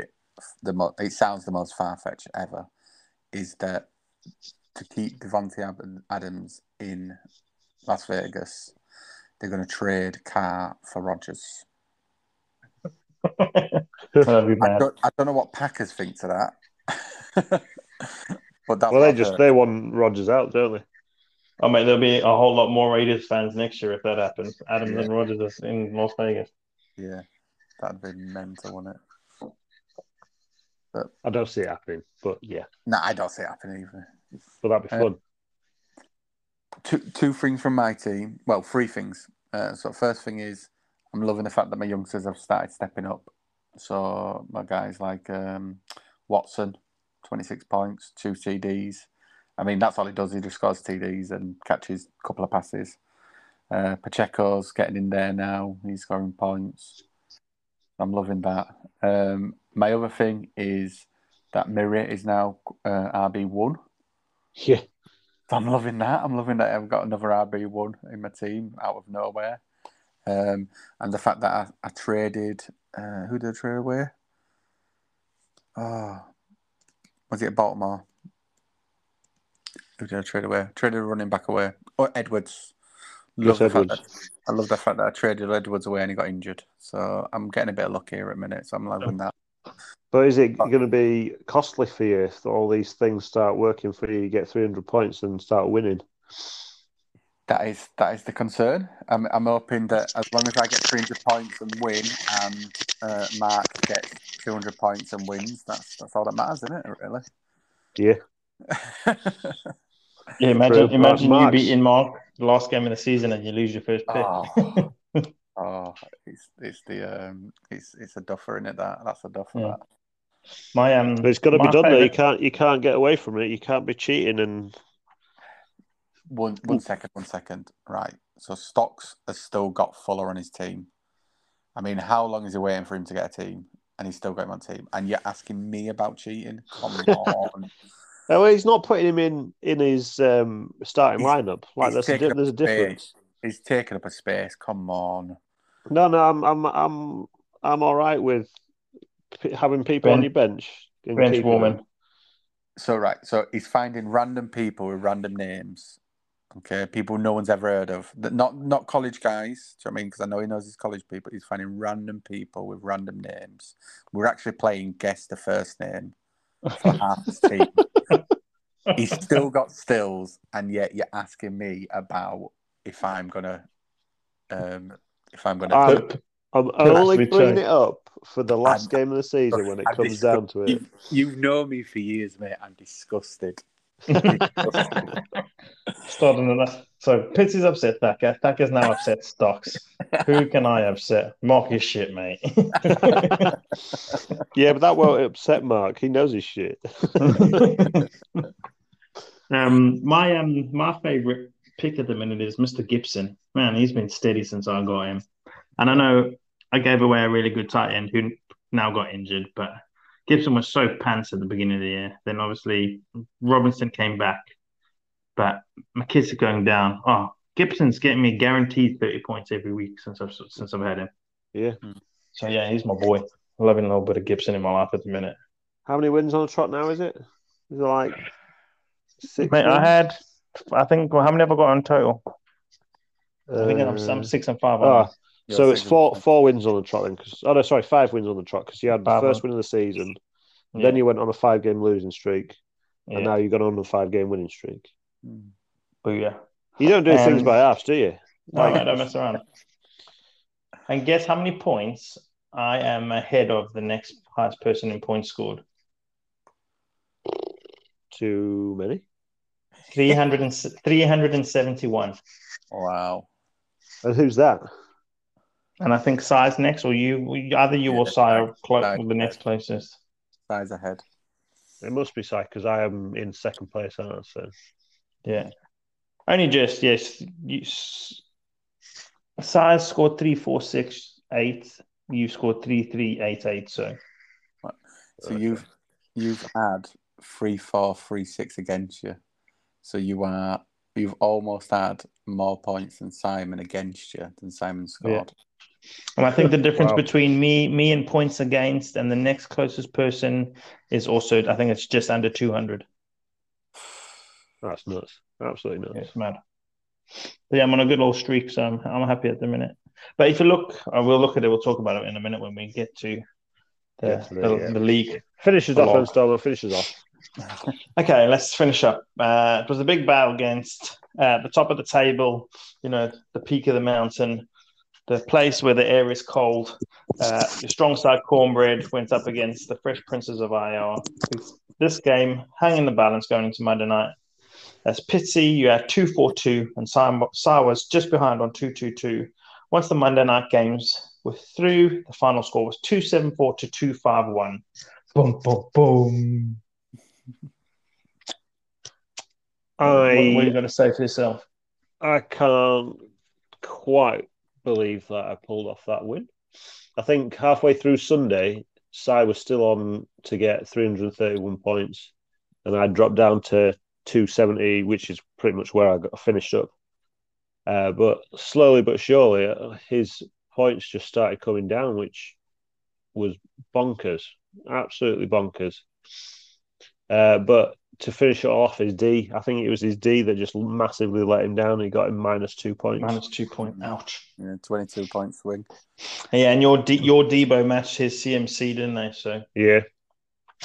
the mo- it sounds the most far fetched ever. Is that to keep Davante Ab- Adams in Las Vegas? They're going to trade Carr for Rodgers. I don't, I don't know what Packers think to that. but that's Well, they just heard. they want Rodgers out, don't they? I mean, there'll be a whole lot more Raiders fans next year if that happens. Adams Yeah. and Rodgers is in Las Vegas. yeah, that'd be mental, wouldn't it? I don't see it happening, but yeah, No, I don't see it happening either. but that'd be Uh, fun. Two two things from my team. Well, three things. Uh, so first thing is I'm loving the fact that my youngsters have started stepping up. So my guys like um, Watson, 26 points, two TDs. I mean, that's all he does. He just scores TDs and catches a couple of passes. Uh, Pacheco's getting in there now. He's scoring points. I'm loving that. Um, my other thing is that Murray is now uh, RB1. Yeah, I'm loving that. I'm loving that I've got another RB one in my team out of nowhere, um, and the fact that I, I traded. Uh, who did I trade away? Oh, was it Baltimore? Who did I trade away? Traded a running back away. Or Edwards. Love fact Edwards. that, I love the fact that I traded Edwards away and he got injured. So I'm getting a bit of luck here at a minute. So I'm loving that. But is it going to be costly for you if all these things start working for you? You get three hundred points and start winning. That is that is the concern. I'm I'm hoping that as long as I get 300 points and win, and uh, Mark gets 200 points and wins, that's that's all that matters, isn't it? Really. Yeah, Yeah, imagine For- imagine you Marks. beating Mark the last game of the season and you lose your first pick. oh, oh, it's it's the um, it's it's a duffer in it. That that's a duffer. Yeah. That. My um, but it's got to be my done. Though you can't you can't get away from it. You can't be cheating and One one second, one second. Right. So Stocks has still got Fuller on his team. I mean, how long is he waiting for him to get a team? And he's still got him on team. And you're asking me about cheating? Come on. Oh, well, he's not putting him in in his um, starting He's- lineup. Like there's a, taking di- up there's a space. difference. he's taking up a space. Come on. No, no, I'm I'm I'm I'm all right with p- having people on your bench. bench keeping warming. So right, so he's finding random people with random names. Okay, people no one's ever heard of. Not not college guys. Do you know what I mean? Because I know he knows his college people. He's finding random people with random names. We're actually playing guess the first name for half his team. He's still got stills, and yet you're asking me about if I'm gonna, um, if I'm gonna. I'm- do. I'm only actually bringing try. it up for the last I'm- game of the season when it I'm comes down to it. You've, you've known me for years, mate. I'm disgusted. Starting on that. So Pitts is upset Thacker. Thacker's now upset Stocks. Who can I upset? Mark is shit, mate. Yeah, but that won't upset Mark. He knows his shit. um, my um, my favorite pick at the minute is Mr. Gibson. Man, he's been steady since I got him, and I know I gave away a really good tight end who now got injured, but Gibson was so pants at the beginning of the year. Then obviously Robinson came back, but McKissic going down. Oh, Gibson's getting me guaranteed thirty points every week since I've since I've had him. Yeah. Hmm. So yeah, he's my boy. Loving a little bit of Gibson in my life at the minute. How many wins on the trot now is it? Is it like six? Mate, I had, I think, well, how many have I got in total? I think I'm, Uh, I'm six and five. ah, so it's four and- four wins on the trot then. Cause, oh no, sorry, five wins on the trot because you had the Five first on- win of the season. Yeah, Then you went on a five game losing streak, yeah. and now you've gone on a five game winning streak. Mm. yeah, You don't do things Um, by halves, do you? No, Like- I don't mess around. And guess how many points I am ahead of the next highest person in points scored? Too many. 300 and, 371. Wow. And who's that? And I think Si's next, or you, either you or Si are close, Si. the next closest. Size ahead. It must be Sai because I am in second place, aren't I? So Yeah. Only just, yes. You, s- Size scored three, four, six, eight. You scored three, three, eight, eight. So So Okay. you've you've had three four three six against you. So you are you've almost had more points than Simon against you than Simon scored. And I think the difference Wow. between me, me and points against, and the next closest person is also, I think it's just under 200. that's nuts. Absolutely nuts. It's mad. But yeah, I'm on a good little streak, so I'm, I'm happy at the minute. But if you look, uh, we'll look at it. We'll talk about it in a minute when we get to the, Get the- the, yeah. the league. Finishes off, Hello. then finishes off. Okay, let's finish up. Uh, it was a big battle against uh, the top of the table, you know, the peak of the mountain, the place where the air is cold. Uh, your strong side cornbread went up against the Fresh Princes of IR. This game hung in the balance going into Monday night. As Pitsy, you had 2 4 2, and Sai was just behind on 2 2 2. Once the Monday night games were through, the final score was 2 7 4 to 2 5 1. Boom, boom, boom. What, what are you I going to say for yourself? I can't quite believe that I pulled off that win. I think halfway through Sunday, Sai was still on to get 331 points, and I dropped down to 270, which is pretty much where I got finished up. Uh, but slowly but surely, uh, his points just started coming down, which was bonkers, absolutely bonkers. Uh, but to finish it off, his D, I think it was his D that just massively let him down. He got him minus two points. Minus two point. Ouch. Yeah, twenty two point swing. Yeah, and your D, your Deebo matched his CMC, didn't they? So Yeah,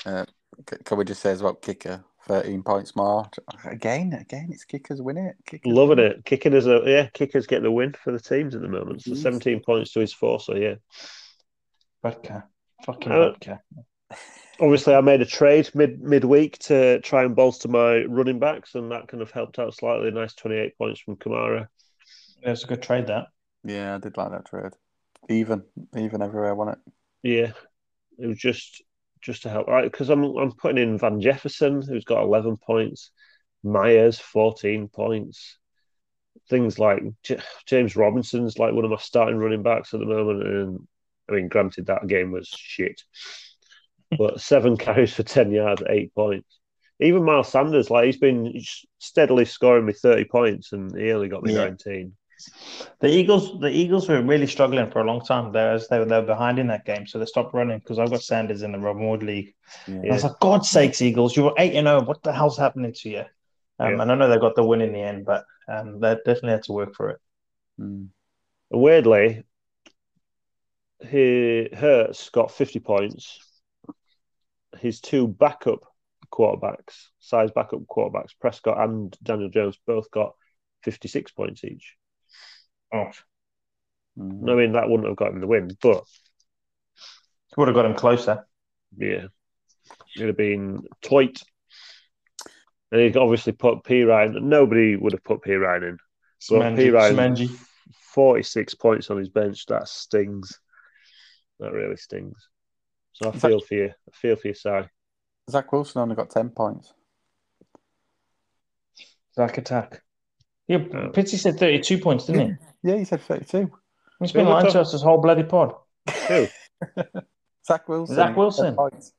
C- Can we just say as well, kicker thirteen points more again? Again, it's kickers win it. Kickers loving win it. Kickers is a yeah, kickers get the win for the teams at the moment. So Jeez. 17 points to his four. So yeah, vodka, fucking Uh, vodka. Obviously I made a trade mid midweek to try and bolster my running backs, and that kind of helped out slightly. Nice 28 points from Kamara. That's a good trade. That Yeah, I did like that trade. Even, even everywhere, won it. Yeah, it was just just to help, right? Because I'm I'm putting in Van Jefferson, who's got 11 points, Meyers 14 points, things like J- James Robinson's like one of my starting running backs at the moment, and I mean, granted that game was shit, but seven carries for 10 yards, eight points. Even Miles Sanders, like he's been steadily scoring me 30 points, and he only got me Yeah. 19. the Eagles, the Eagles were really struggling for a long time there as they were, they were behind in that game, so they stopped running because I've got Sanders in the Robin Wood League. And I was like, God's sakes, Eagles, you were eight and zero. What the hell's happening to you? Um, Yeah. And I know they got the win in the end, but um, they definitely had to work for it. Mm. Weirdly, he Hurts got 50 points. His two backup quarterbacks, size backup quarterbacks, Prescott and Daniel Jones, both got 56 points each. Oh, Mm. I mean, that wouldn't have gotten the win, but would have got him closer. yeah, it'd have been tight. And he obviously put P Ryan. Nobody would have put P Ryan in. But P Ryan, Smanji. 46 points on his bench. That stings. That really stings. So I Is that- feel for you. I feel for you, Si. Zach Wilson only got ten points. Zach attack. Yeah, Oh. Pitsy said 32 points, didn't he? Yeah, he said thirty-two. He's been lying to us this whole bloody pod. Who? Zach Wilson. Zach Wilson. points.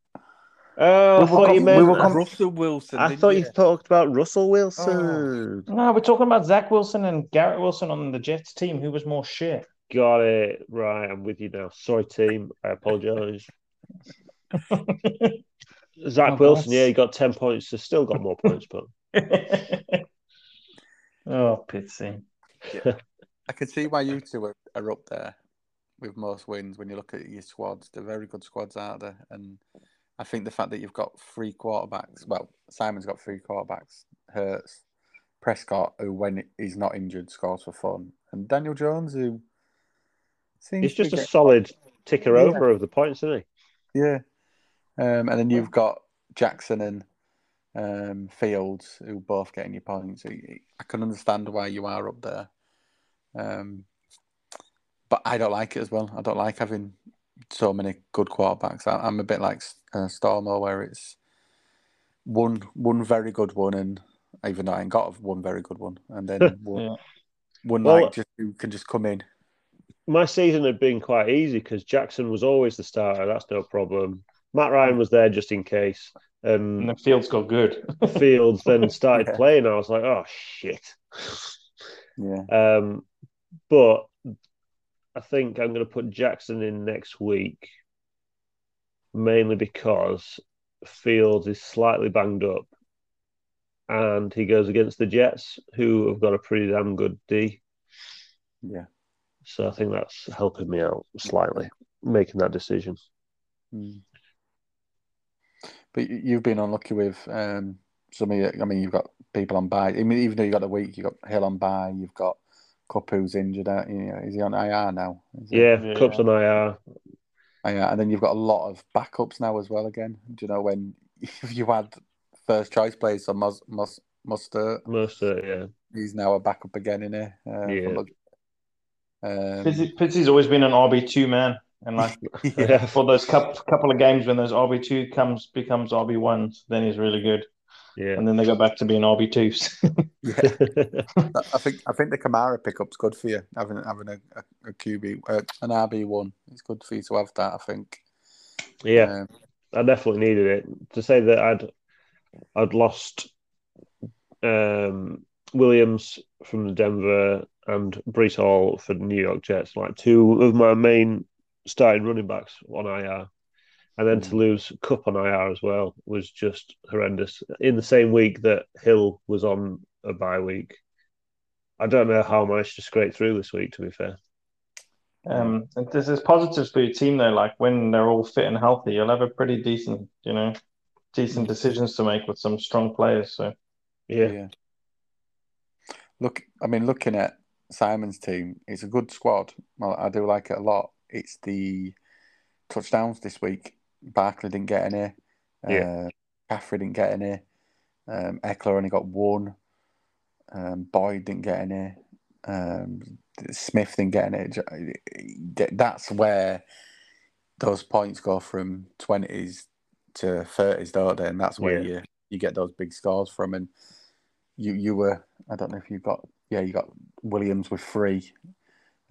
Oh, I We were thought you meant. we were com- Russell Wilson. I thought you talked about Russell Wilson. Oh. No, we're talking about Zach Wilson and Garrett Wilson on the Jets team. Who was more shit? Got it. Right, I'm with you now. Sorry, team. I apologise. Zach Oh, Wilson, God. yeah, he got 10 points. So still got more points, but oh, Pitsy. I can see why you two are, are up there with most wins when you look at your squads. They're very good squads out there, and I think the fact that you've got three quarterbacks. Well, Simon's got three quarterbacks. Hurts, Prescott, who when he's not injured scores for fun, and Daniel Jones, who seems he's to just a get- solid ticker Yeah. over of the points, isn't he? Yeah. Um, and then you've got Jackson and um, Fields, who both getting your points. So y- I can understand why you are up there. Um, but I don't like it as well. I don't like having so many good quarterbacks. I, I'm a bit like uh, Stormo, where it's one one very good one, and even though I ain't got one very good one, and then one, Yeah. one Well- like just who can just come in. My season had been quite easy because Jackson was always the starter. That's no problem. Matt Ryan was there just in case. And And the fields got good. Fields then started Yeah. playing. I was like, oh shit. Yeah, Um, but I think I'm going to put Jackson in next week, mainly because Fields is slightly banged up, and he goes against the Jets, who have got a pretty damn good D. yeah. So I think that's helping me out slightly making that decision. Mm. But you- you've been unlucky with um, some of your, I mean, you've got people on bye. I mean, even though you got the week, you've got Hill on bye, you've got Kupp who's injured. Out, you know, is he on IR now? Is he? Yeah, Yeah. Kupp's on IR. IR. And then you've got a lot of backups now as well. Again, do you know when you had first choice players, so Mus, Mus, Mustard, Most yeah. he's now a backup again in here. Uh, Yeah. For um, Pizzi- Pizzi's always been an RB two man, and like yeah, Yeah. for those couple couple of games when those RB two comes becomes RB ones, then he's really good, Yeah. and then they go back to being RB twos. yeah. I think I think the Kamara pickup's good for you having having a, a, a QB uh, an RB one. It's good for you to have that. I think. yeah. Um, I definitely needed it. To say that I'd I'd lost um, Williams from the Denver and Breece Hall for the New York Jets, like two of my main starting running backs on IR. And then to lose Kupp on IR as well was just horrendous. In the same week that Hill was on a bye week. I don't know how I managed to scrape through this week, to be fair. um, and this is positives for your team though. Like when they're all fit and healthy, you'll have a pretty decent, you know, decent decisions to make with some strong players. So Yeah. yeah. Look, I mean, looking at Simon's team, it's a good squad. Well, I do like it a lot. It's the touchdowns this week. Barkley didn't get any. Yeah. Uh, Caffrey didn't get any. Um, Ekeler only got one. Um, Boyd didn't get any. Um, Smith didn't get any. That's where those points go from twenties to thirties, don't they? And that's where Yeah. you you get those big scores from. And you you were I don't know if you've got yeah you got Williams with three.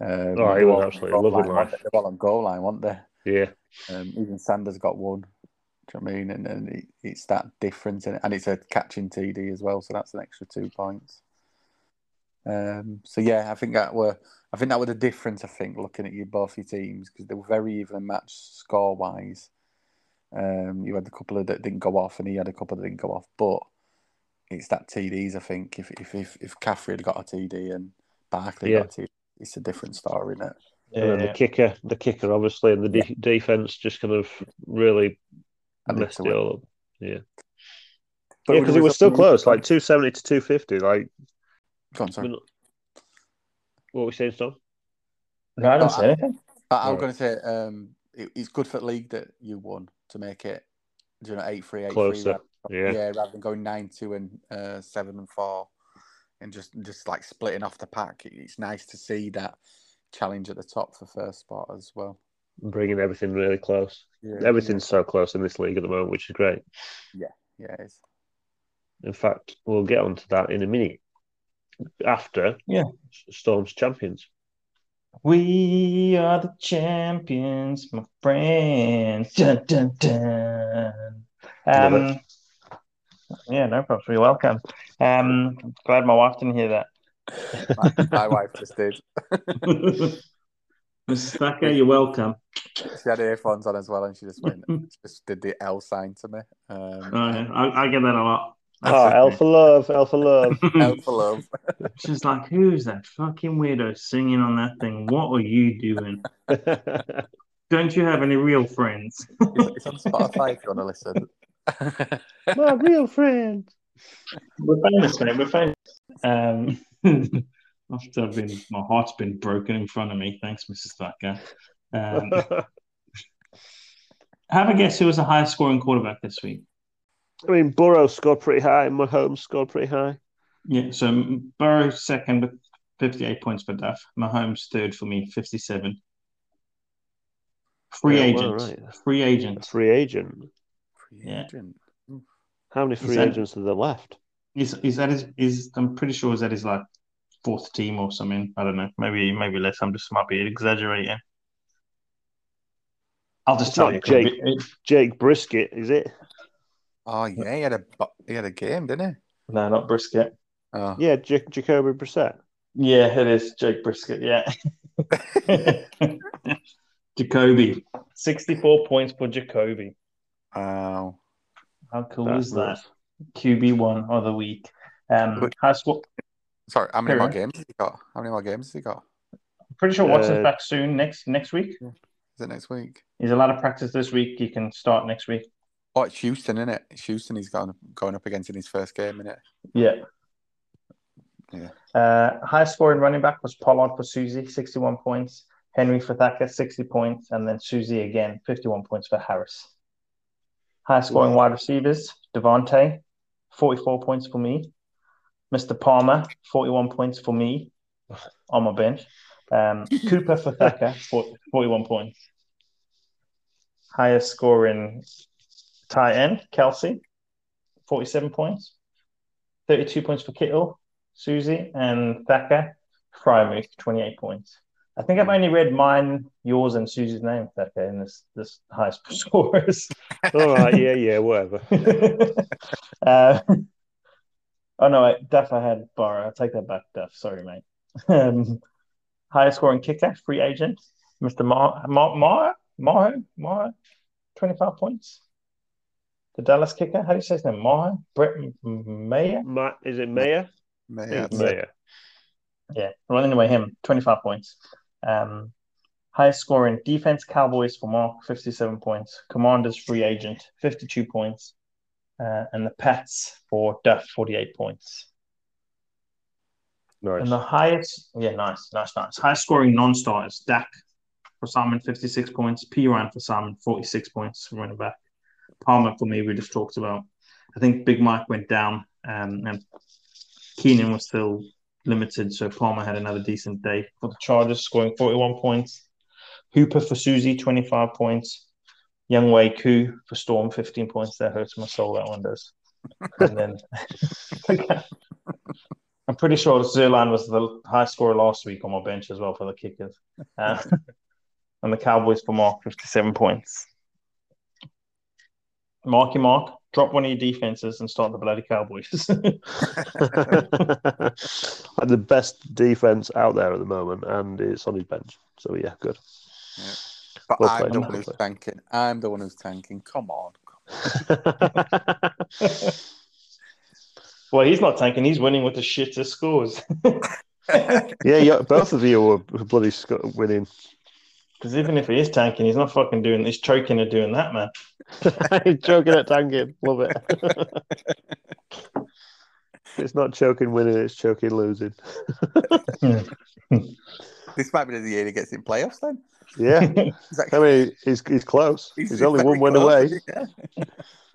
Um, Oh, he was absolutely loving line, they? Were on goal line, weren't they? Yeah. Um, even Sanders got one. Do you know what I mean? And, and it, it's that difference, it. and it's a catching TD as well, so that's an extra two points. Um, so yeah, I think that were I think that were the difference. I think looking at you both your teams because they were very evenly matched score wise. Um, you had a couple of that didn't go off, and he had a couple that didn't go off. But it's that TDs. I think if if if, if Caffrey had got a TD and Barkley Yeah. got a TD, it's a different story, isn't it? And then the kicker, the kicker, obviously, and the de- defense just kind of really Added messed it it. all up. Yeah, But yeah, because it was still result- close, like two seventy to two fifty. Like, Go on, sorry. I mean, what were we saying, Tom? no, I didn't say anything. I, I was Right. going to say um, it, it's good for the league that you won to make it, do you know, eight three, eight Closer, three. Rather- yeah. yeah, rather than going nine two and uh, seven and four, and just just like splitting off the pack. It's nice to see that challenge at the top for first spot as well. Bringing everything really close. Yeah, Everything's so close in this league at the moment, which is great. yeah, yeah, it's, In fact, we'll get onto that in a minute after Yeah. Storm's champions. We are the champions, my friends. Dun, dun, dun. Um, yeah, no problem. You're welcome. Um, glad my wife didn't hear that. my, my wife just did. Mrs. Thacker, you're welcome. She had earphones on as well, and she just went, just did the L sign to me. Um, Oh, yeah. I, I get that a lot. Oh, L for love, L for love. L for love. She's like, who's that fucking weirdo singing on that thing? What are you doing? Don't you have any real friends? It's, it's on Spotify if you want to listen. My real friend. We're famous, mate. We're famous. Um, after I've been, my heart's been broken in front of me. Thanks, Mrs. Thacker. Um, have a guess who was the highest scoring quarterback this week? I mean, Burrow scored pretty high, Mahomes scored pretty high. Yeah, so Burrow second with 58 points per duff. Mahomes third for me, 57. Free Yeah, agent. well, right. Free agent. Free agent. Free Yeah. agent. How many free that- agents are there left? Is he's at his he's I'm pretty sure is at his like fourth team or something. I don't know. Maybe maybe less. I'm just might be exaggerating. I'll just It's tell you. Jake. It- Jake Brisket, is it? Oh yeah, he had a he had a game, didn't he? no, not Brisket. Oh, Yeah, J- Jacoby Brissett. Yeah, it is Jake Brisket. Yeah. Jacoby, 64 points for Jacoby. Wow. How cool That's is that? QB one of the week. Um, Wait. high score. Sorry, how many more games has he got? How many more games has he got? Pretty sure Watson's Uh, back soon. Next next week. Is it next week? He's a lot of practice this week. He can start next week. Oh, it's Houston, isn't it? It's Houston he's going going up against in his first game, isn't it? Yeah. Yeah. Uh, high scoring running back was Pollard for Susie, 61 points. Henry for Thacker, 60 points. And then Susie again, 51 points for Harris. High scoring wide receivers, Davante, 44 points for me. Mr. Palmer, 41 points for me on my bench. Um, Cooper for Thacker, 41 points. Highest scoring tight end, Kelce, 47 points. 32 points for Kittle, Susie, and Thacker, Freiermuth, 28 points. I think I've only read mine, yours, and Susie's name, Thacker, in this this highest scorers. All right, yeah, yeah, whatever. uh, oh no, wait, Duff, I had Burrow. I'll take that back, Duff. Sorry, mate. Um, highest scoring kicker, free agent, Mr. Mar Mar Mar Mar Mar, 25 points. The Dallas kicker, how do you say his name? Mar Brett Mayer? Matt, is it Mayer? May Yeah, I- Mayer. Yeah. Well, anyway, him, 25 points. Um, highest scoring defense, Cowboys for Mark, 57 points. Commanders, free agent, 52 points. Uh, and the Pats for Duff, 48 points. Nice. And the highest, yeah, nice, nice, nice. Highest scoring non starters, Dak for Simon, 56 points. P. Ryan for Simon, 46 points, running back. Palmer for me, we just talked about. I think Big Mike went down um, and Keenan was still limited, so Palmer had another decent day for the Chargers, scoring 41 points. Hooper for Susie, 25 points. Younghoe Koo for Storm, 15 points. That hurts my soul, that one does. And then I'm pretty sure Zuerlein was the high scorer last week on my bench as well for the kickers. Uh, and the Cowboys for Mark, 57 points. Marky Mark, drop one of your defenses and start the bloody Cowboys. like the best defense out there at the moment, and it's on his bench. So yeah, good. But Well I'm played, the one who's played. tanking. I'm the one who's tanking. Come on. well, he's not tanking, he's winning with the shittest scores. yeah, yeah, both of you were bloody sc- winning. Because even if he is tanking, he's not fucking doing he's choking at doing that, man. He's choking at tanking. Love it. it's not choking winning, it's choking losing. This might be the year he gets in playoffs then. Yeah. He's, I mean, he's, he's close. He's, only very one win away. yeah.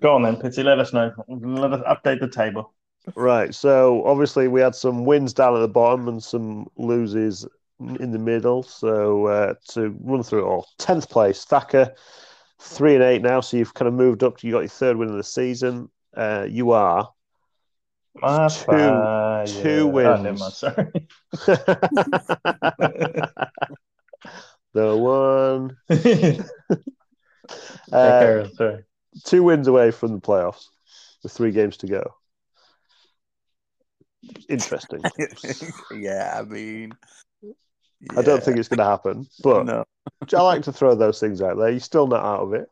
Go on then, Pitsy, let us know. Let us update the table. Right. So obviously we had some wins down at the bottom and some loses in the middle. So uh, to run through it all, tenth place, Thacker, three and eight now. So you've kind of moved up. You got your third win of the season. Uh, you are My Two- bad, two yeah. Oh, wins. mind, sorry. the one. Uh, carry sorry. two wins away from the playoffs with three games to go. Interesting. yeah, I mean, I don't think it's going to happen, but no. I like to throw those things out there. You're still not out of it.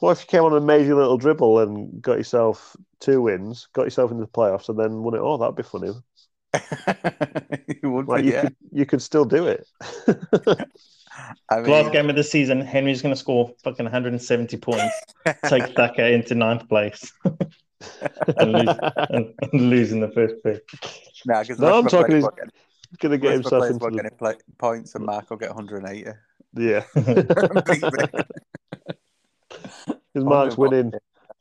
What if you came on an amazing little dribble and got yourself two wins, got yourself into the playoffs, and then won it all? That'd be funny. it would Like be, you yeah. could, you could still do it. I Last game of the season, Henry's going to score fucking 170 points, take Thacker into ninth place, and lose, and, and lose in the first pick. nah, 'cause the No, I'm talking players his- won't get- Going to get rest of the himself into the play, points, and Mark will get 180. yeah. Because Mark's winning.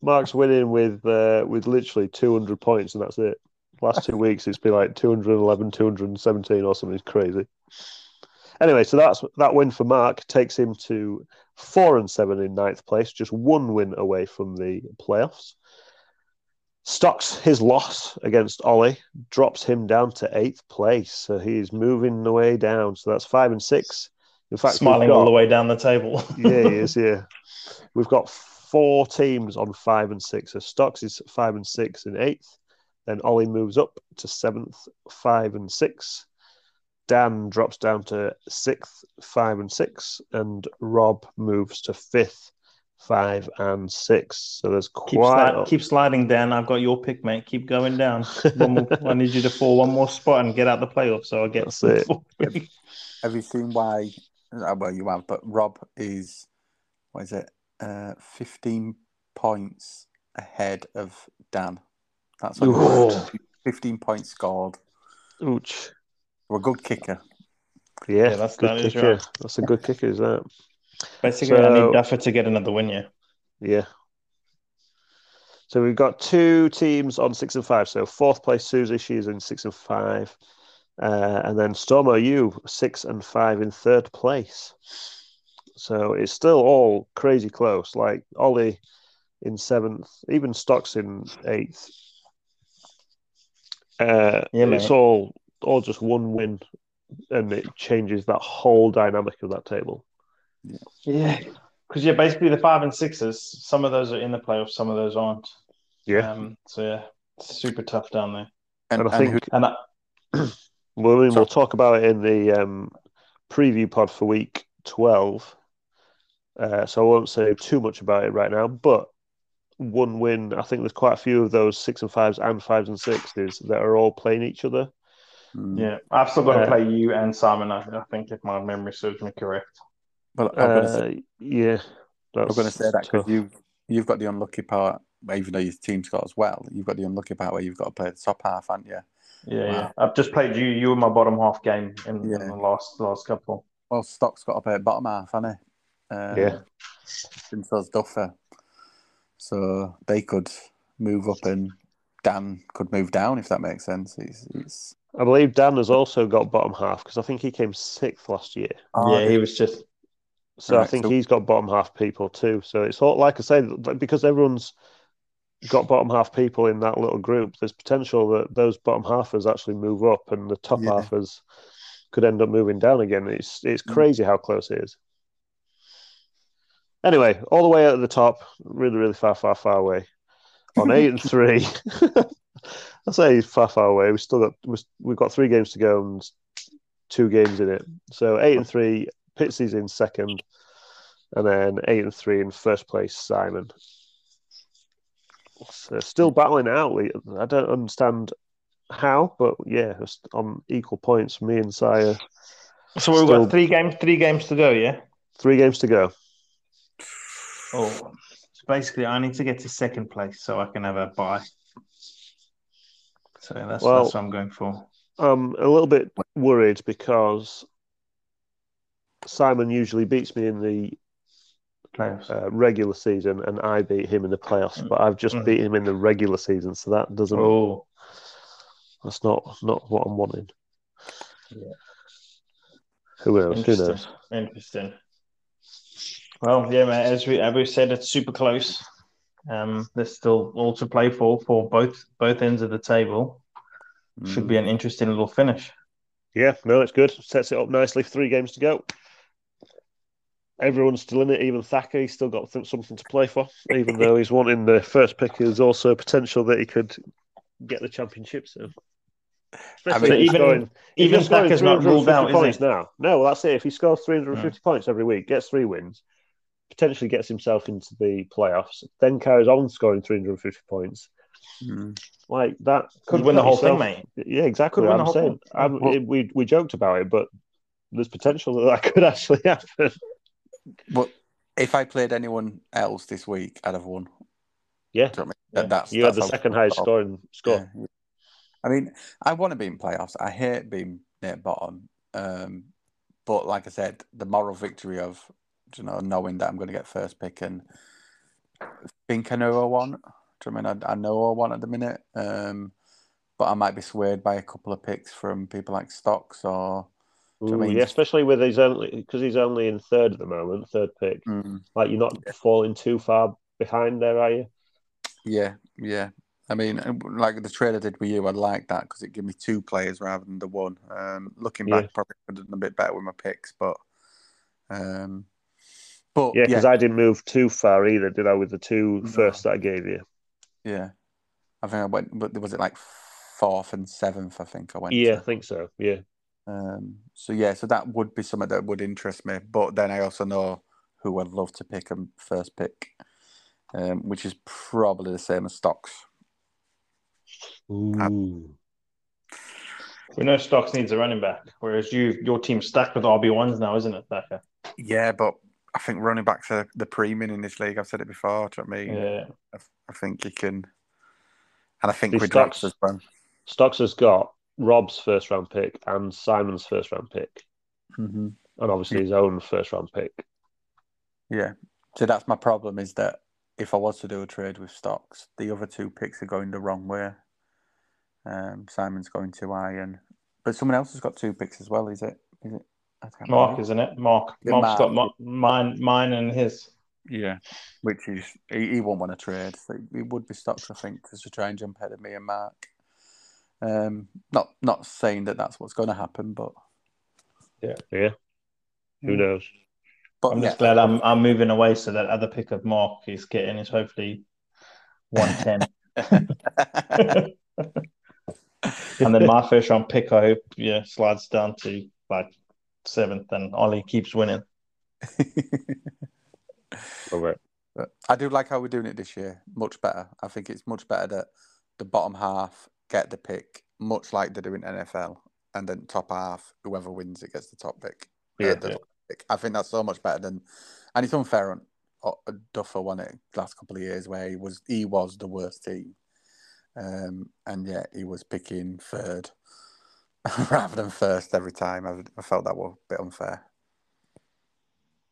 Mark's winning with uh, with literally 200 points, and that's it. Last two weeks, it's been like 211, 217 or something crazy. Anyway, so that's that win for Mark takes him to four and seven in ninth place, just one win away from the playoffs. Stocks his loss against Ollie drops him down to eighth place, so he's moving the way down. So that's five and six. In fact, Smiling got- all the way down the table. yeah, he is. Yeah, we've got four teams on five and six. So Stocks is five and six in eighth. Then Ollie moves up to seventh, five and six. Dan drops down to sixth, five and six, and Rob moves to fifth, five and six. So there's keep, quite. keep sliding, Dan. I've got your pick, mate. Keep going down. One more, I need you to fall one more spot and get out the playoffs. So I get That's it. Have you seen why? uh, Well, you have, but Rob is what is it? Uh, Fifteen points ahead of Dan. That's what Ooh. it is. fifteen points scored. Ouch. We're a good kicker. Yeah, Yeah, that's- good that is kicker. right. That's a good kicker, is that? Basically, I So- need Duffer to get another win. Yeah. Yeah. So we've got two teams on six and five. So fourth place Susie, she's in six and five. Uh, and then Stormo, you six and five in third place. So it's still all crazy close. Like Ollie in seventh, even Stocks in eighth. Uh, Yeah, it's all all just one win, and it changes that whole dynamic of that table. Yeah. Because yeah, basically the five and sixes, some of those are in the playoffs, some of those aren't. Yeah, Um, so yeah, super tough down there. And, and I think who, And I, Well, I we'll talk about it in the um, preview pod for week 12. Uh, so I won't say too much about it right now, but one win. I think there's quite a few of those six and fives and fives and sixes that are all playing each other. Yeah, I've still got to Uh, play you and Simon. I, I think if my memory serves me correct. Well, I'm gonna say, Uh, yeah, I'm going to say that because tough. you you've got the unlucky part. Even though your team's got as well, you've got the unlucky part where you've got to play the top half, haven't you? Yeah, Wow. yeah. I've just played you. You were my bottom half game in, in the last last couple. Well, Stock's got to play at bottom half, hasn't he? Um, Yeah. Since those Duffer, so they could move up and Dan could move down if that makes sense. He's, he's... I believe Dan has also got bottom half because I think he came sixth last year. yeah, he was just So I think so- he's got bottom half people too. So it's all like I say, because everyone's got bottom half people in that little group, there's potential that those bottom halfers actually move up and the top Yeah. halfers could end up moving down again. It's it's Mm. crazy how close it is. Anyway, all the way at the top, really, really far, far, far away. On eight and three. I say far, far away. We still got we've got three games to go and two games in it. So eight and three, Pitsy's in second, and then eight and three in first place, Simon. So still battling out. We- I don't understand how, but yeah, on equal points. Me and Sire, so we've Still- got three games, three games to go. Yeah. three games to go. Oh, so basically, I need to get to second place so I can have a bye. So that's Well- that's what I'm going for. I'm a little bit worried because Simon usually beats me in the Playoffs. uh, regular season, and I beat him in the playoffs. But I've just Mhm. beat him in the regular season, so that doesn't. oh, That's not not what I'm wanting. Yeah. Who knows? Who knows? Interesting. Well, yeah, man. As we as we said, it's super close. Um, there's still all to play for for both both ends of the table. Should be an interesting little finish. Yeah, no, it's good. Sets it up nicely. Three games to go. Everyone's still in it. Even Thacker, he's still got th- something to play for. Even though he's wanting the first pick, there's also potential that he could get the championship soon. Especially mean, even- if even Thacker's not ruled out, is points he? now. No, well, that's it. If he scores 350 points every week, gets three wins, potentially gets himself into the playoffs, then carries on scoring 350 points. Mm. Like that Could win the whole yourself- thing, mate. Yeah, exactly. Could I'm saying. I'm, Well- it- we we joked about it, but there's potential that that could actually happen. But if I played anyone else this week, I'd have won. Yeah, you know I mean? Yeah. That, that's, you had that's the second highest scoring score. Yeah. I mean, I want to be in playoffs. I hate being near bottom. Um, but like I said, the moral victory of you know knowing that I'm going to get first pick and think I know I want. Do you know what I mean? I, I know I want at the minute. Um, but I might be swayed by a couple of picks from people like Stocks or. Do you know what I mean? yeah, especially with his only because he's only in third at the moment, third pick. Mm, Like you're not falling too far behind there, are you? yeah, yeah. I mean, uh, like the trade I did with you, I like that because it gave me two players rather than the one. Um, looking back, Yeah. probably could have done a bit better with my picks, but um, but Yeah, yeah, because I didn't move too far either, did I? With the two No. first that I gave you. yeah, I think I went. But was it like fourth and seventh? I think I went. Yeah, I think so. Yeah, Um, so yeah, so that would be something that would interest me. But then I also know who I'd love to pick and first pick, um, which is probably the same as stocks. Ooh. We know Stocks needs a running back, whereas you your team's stacked with RB ones now, isn't it, Thacker? Yeah, but I think running backs are the premium in this league. I've said it before. Do you know what I mean? Yeah. I, I think you can, and I think See, with Stocks- as well. Stocks has got Rob's first round pick and Simon's first round pick, Mm-hmm. and obviously his own first round pick. Yeah. So that's my problem is that if I was to do a trade with stocks, the other two picks are going the wrong way. Um, Simon's going too high, and but someone else has got two picks as well. Is it? Is it? Mark, remember. isn't it? Mark. Yeah, Mark's got Mark. mine, mine, and his. Yeah, which is he, he won't want to trade. So it would be stocks, I think, because to try and jump ahead of me and Mark. Um, not not saying that that's what's going to happen, but Yeah, yeah. who knows? but I'm yeah, just glad I'm I'm moving away so that other pick of Mark is getting is hopefully one ten, and then my first round pick I hope yeah slides down to like seventh, and Ollie keeps winning. Love. But I do like how we're doing it this year. Much better. I think it's much better that the bottom half get the pick, much like they do in NFL, and then top half, whoever wins it gets the top pick. uh, Yeah, the yeah. top pick. I think that's so much better than, and it's unfair on uh, Duffer won it last couple of years where he was he was the worst team, um, and yet he was picking third rather than first every time. I, I felt that was a bit unfair.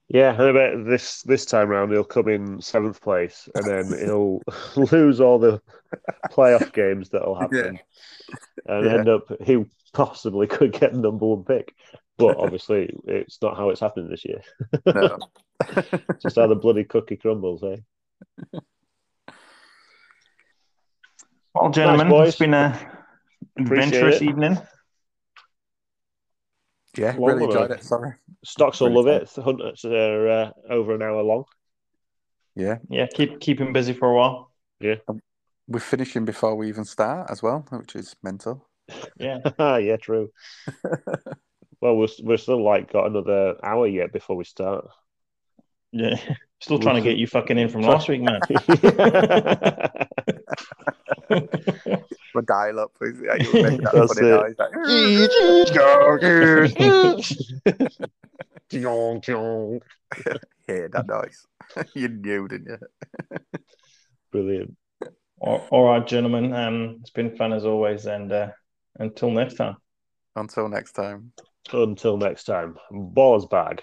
Yeah, and I bet this this time round he'll come in seventh place, and then he'll lose all the playoff games that'll happen, and Yeah. end up he possibly could get the number one pick. But obviously, it's not how it's happening this year. No. Just how the bloody cookie crumbles, eh? Well, gentlemen, boys. it's been a adventurous it. evening. Yeah, Long really enjoyed eh? it. Sorry. Stocks will Really love it. The Hunters are uh, over an hour long. Yeah, Yeah, keep keep him busy for a while. Yeah. We're finishing before we even start as well, which is mental. Yeah, yeah, true. well, we're, we're still like got another hour yet before we start. Yeah. Still trying to get you fucking in from last week, man. My dial up is yeah, you were that That's funny it. noise. Hear that noise. you knew, didn't you? Brilliant. all, all right, gentlemen. Um, it's been fun as always, and uh, until next time. Until next time. Until next time, balls bag.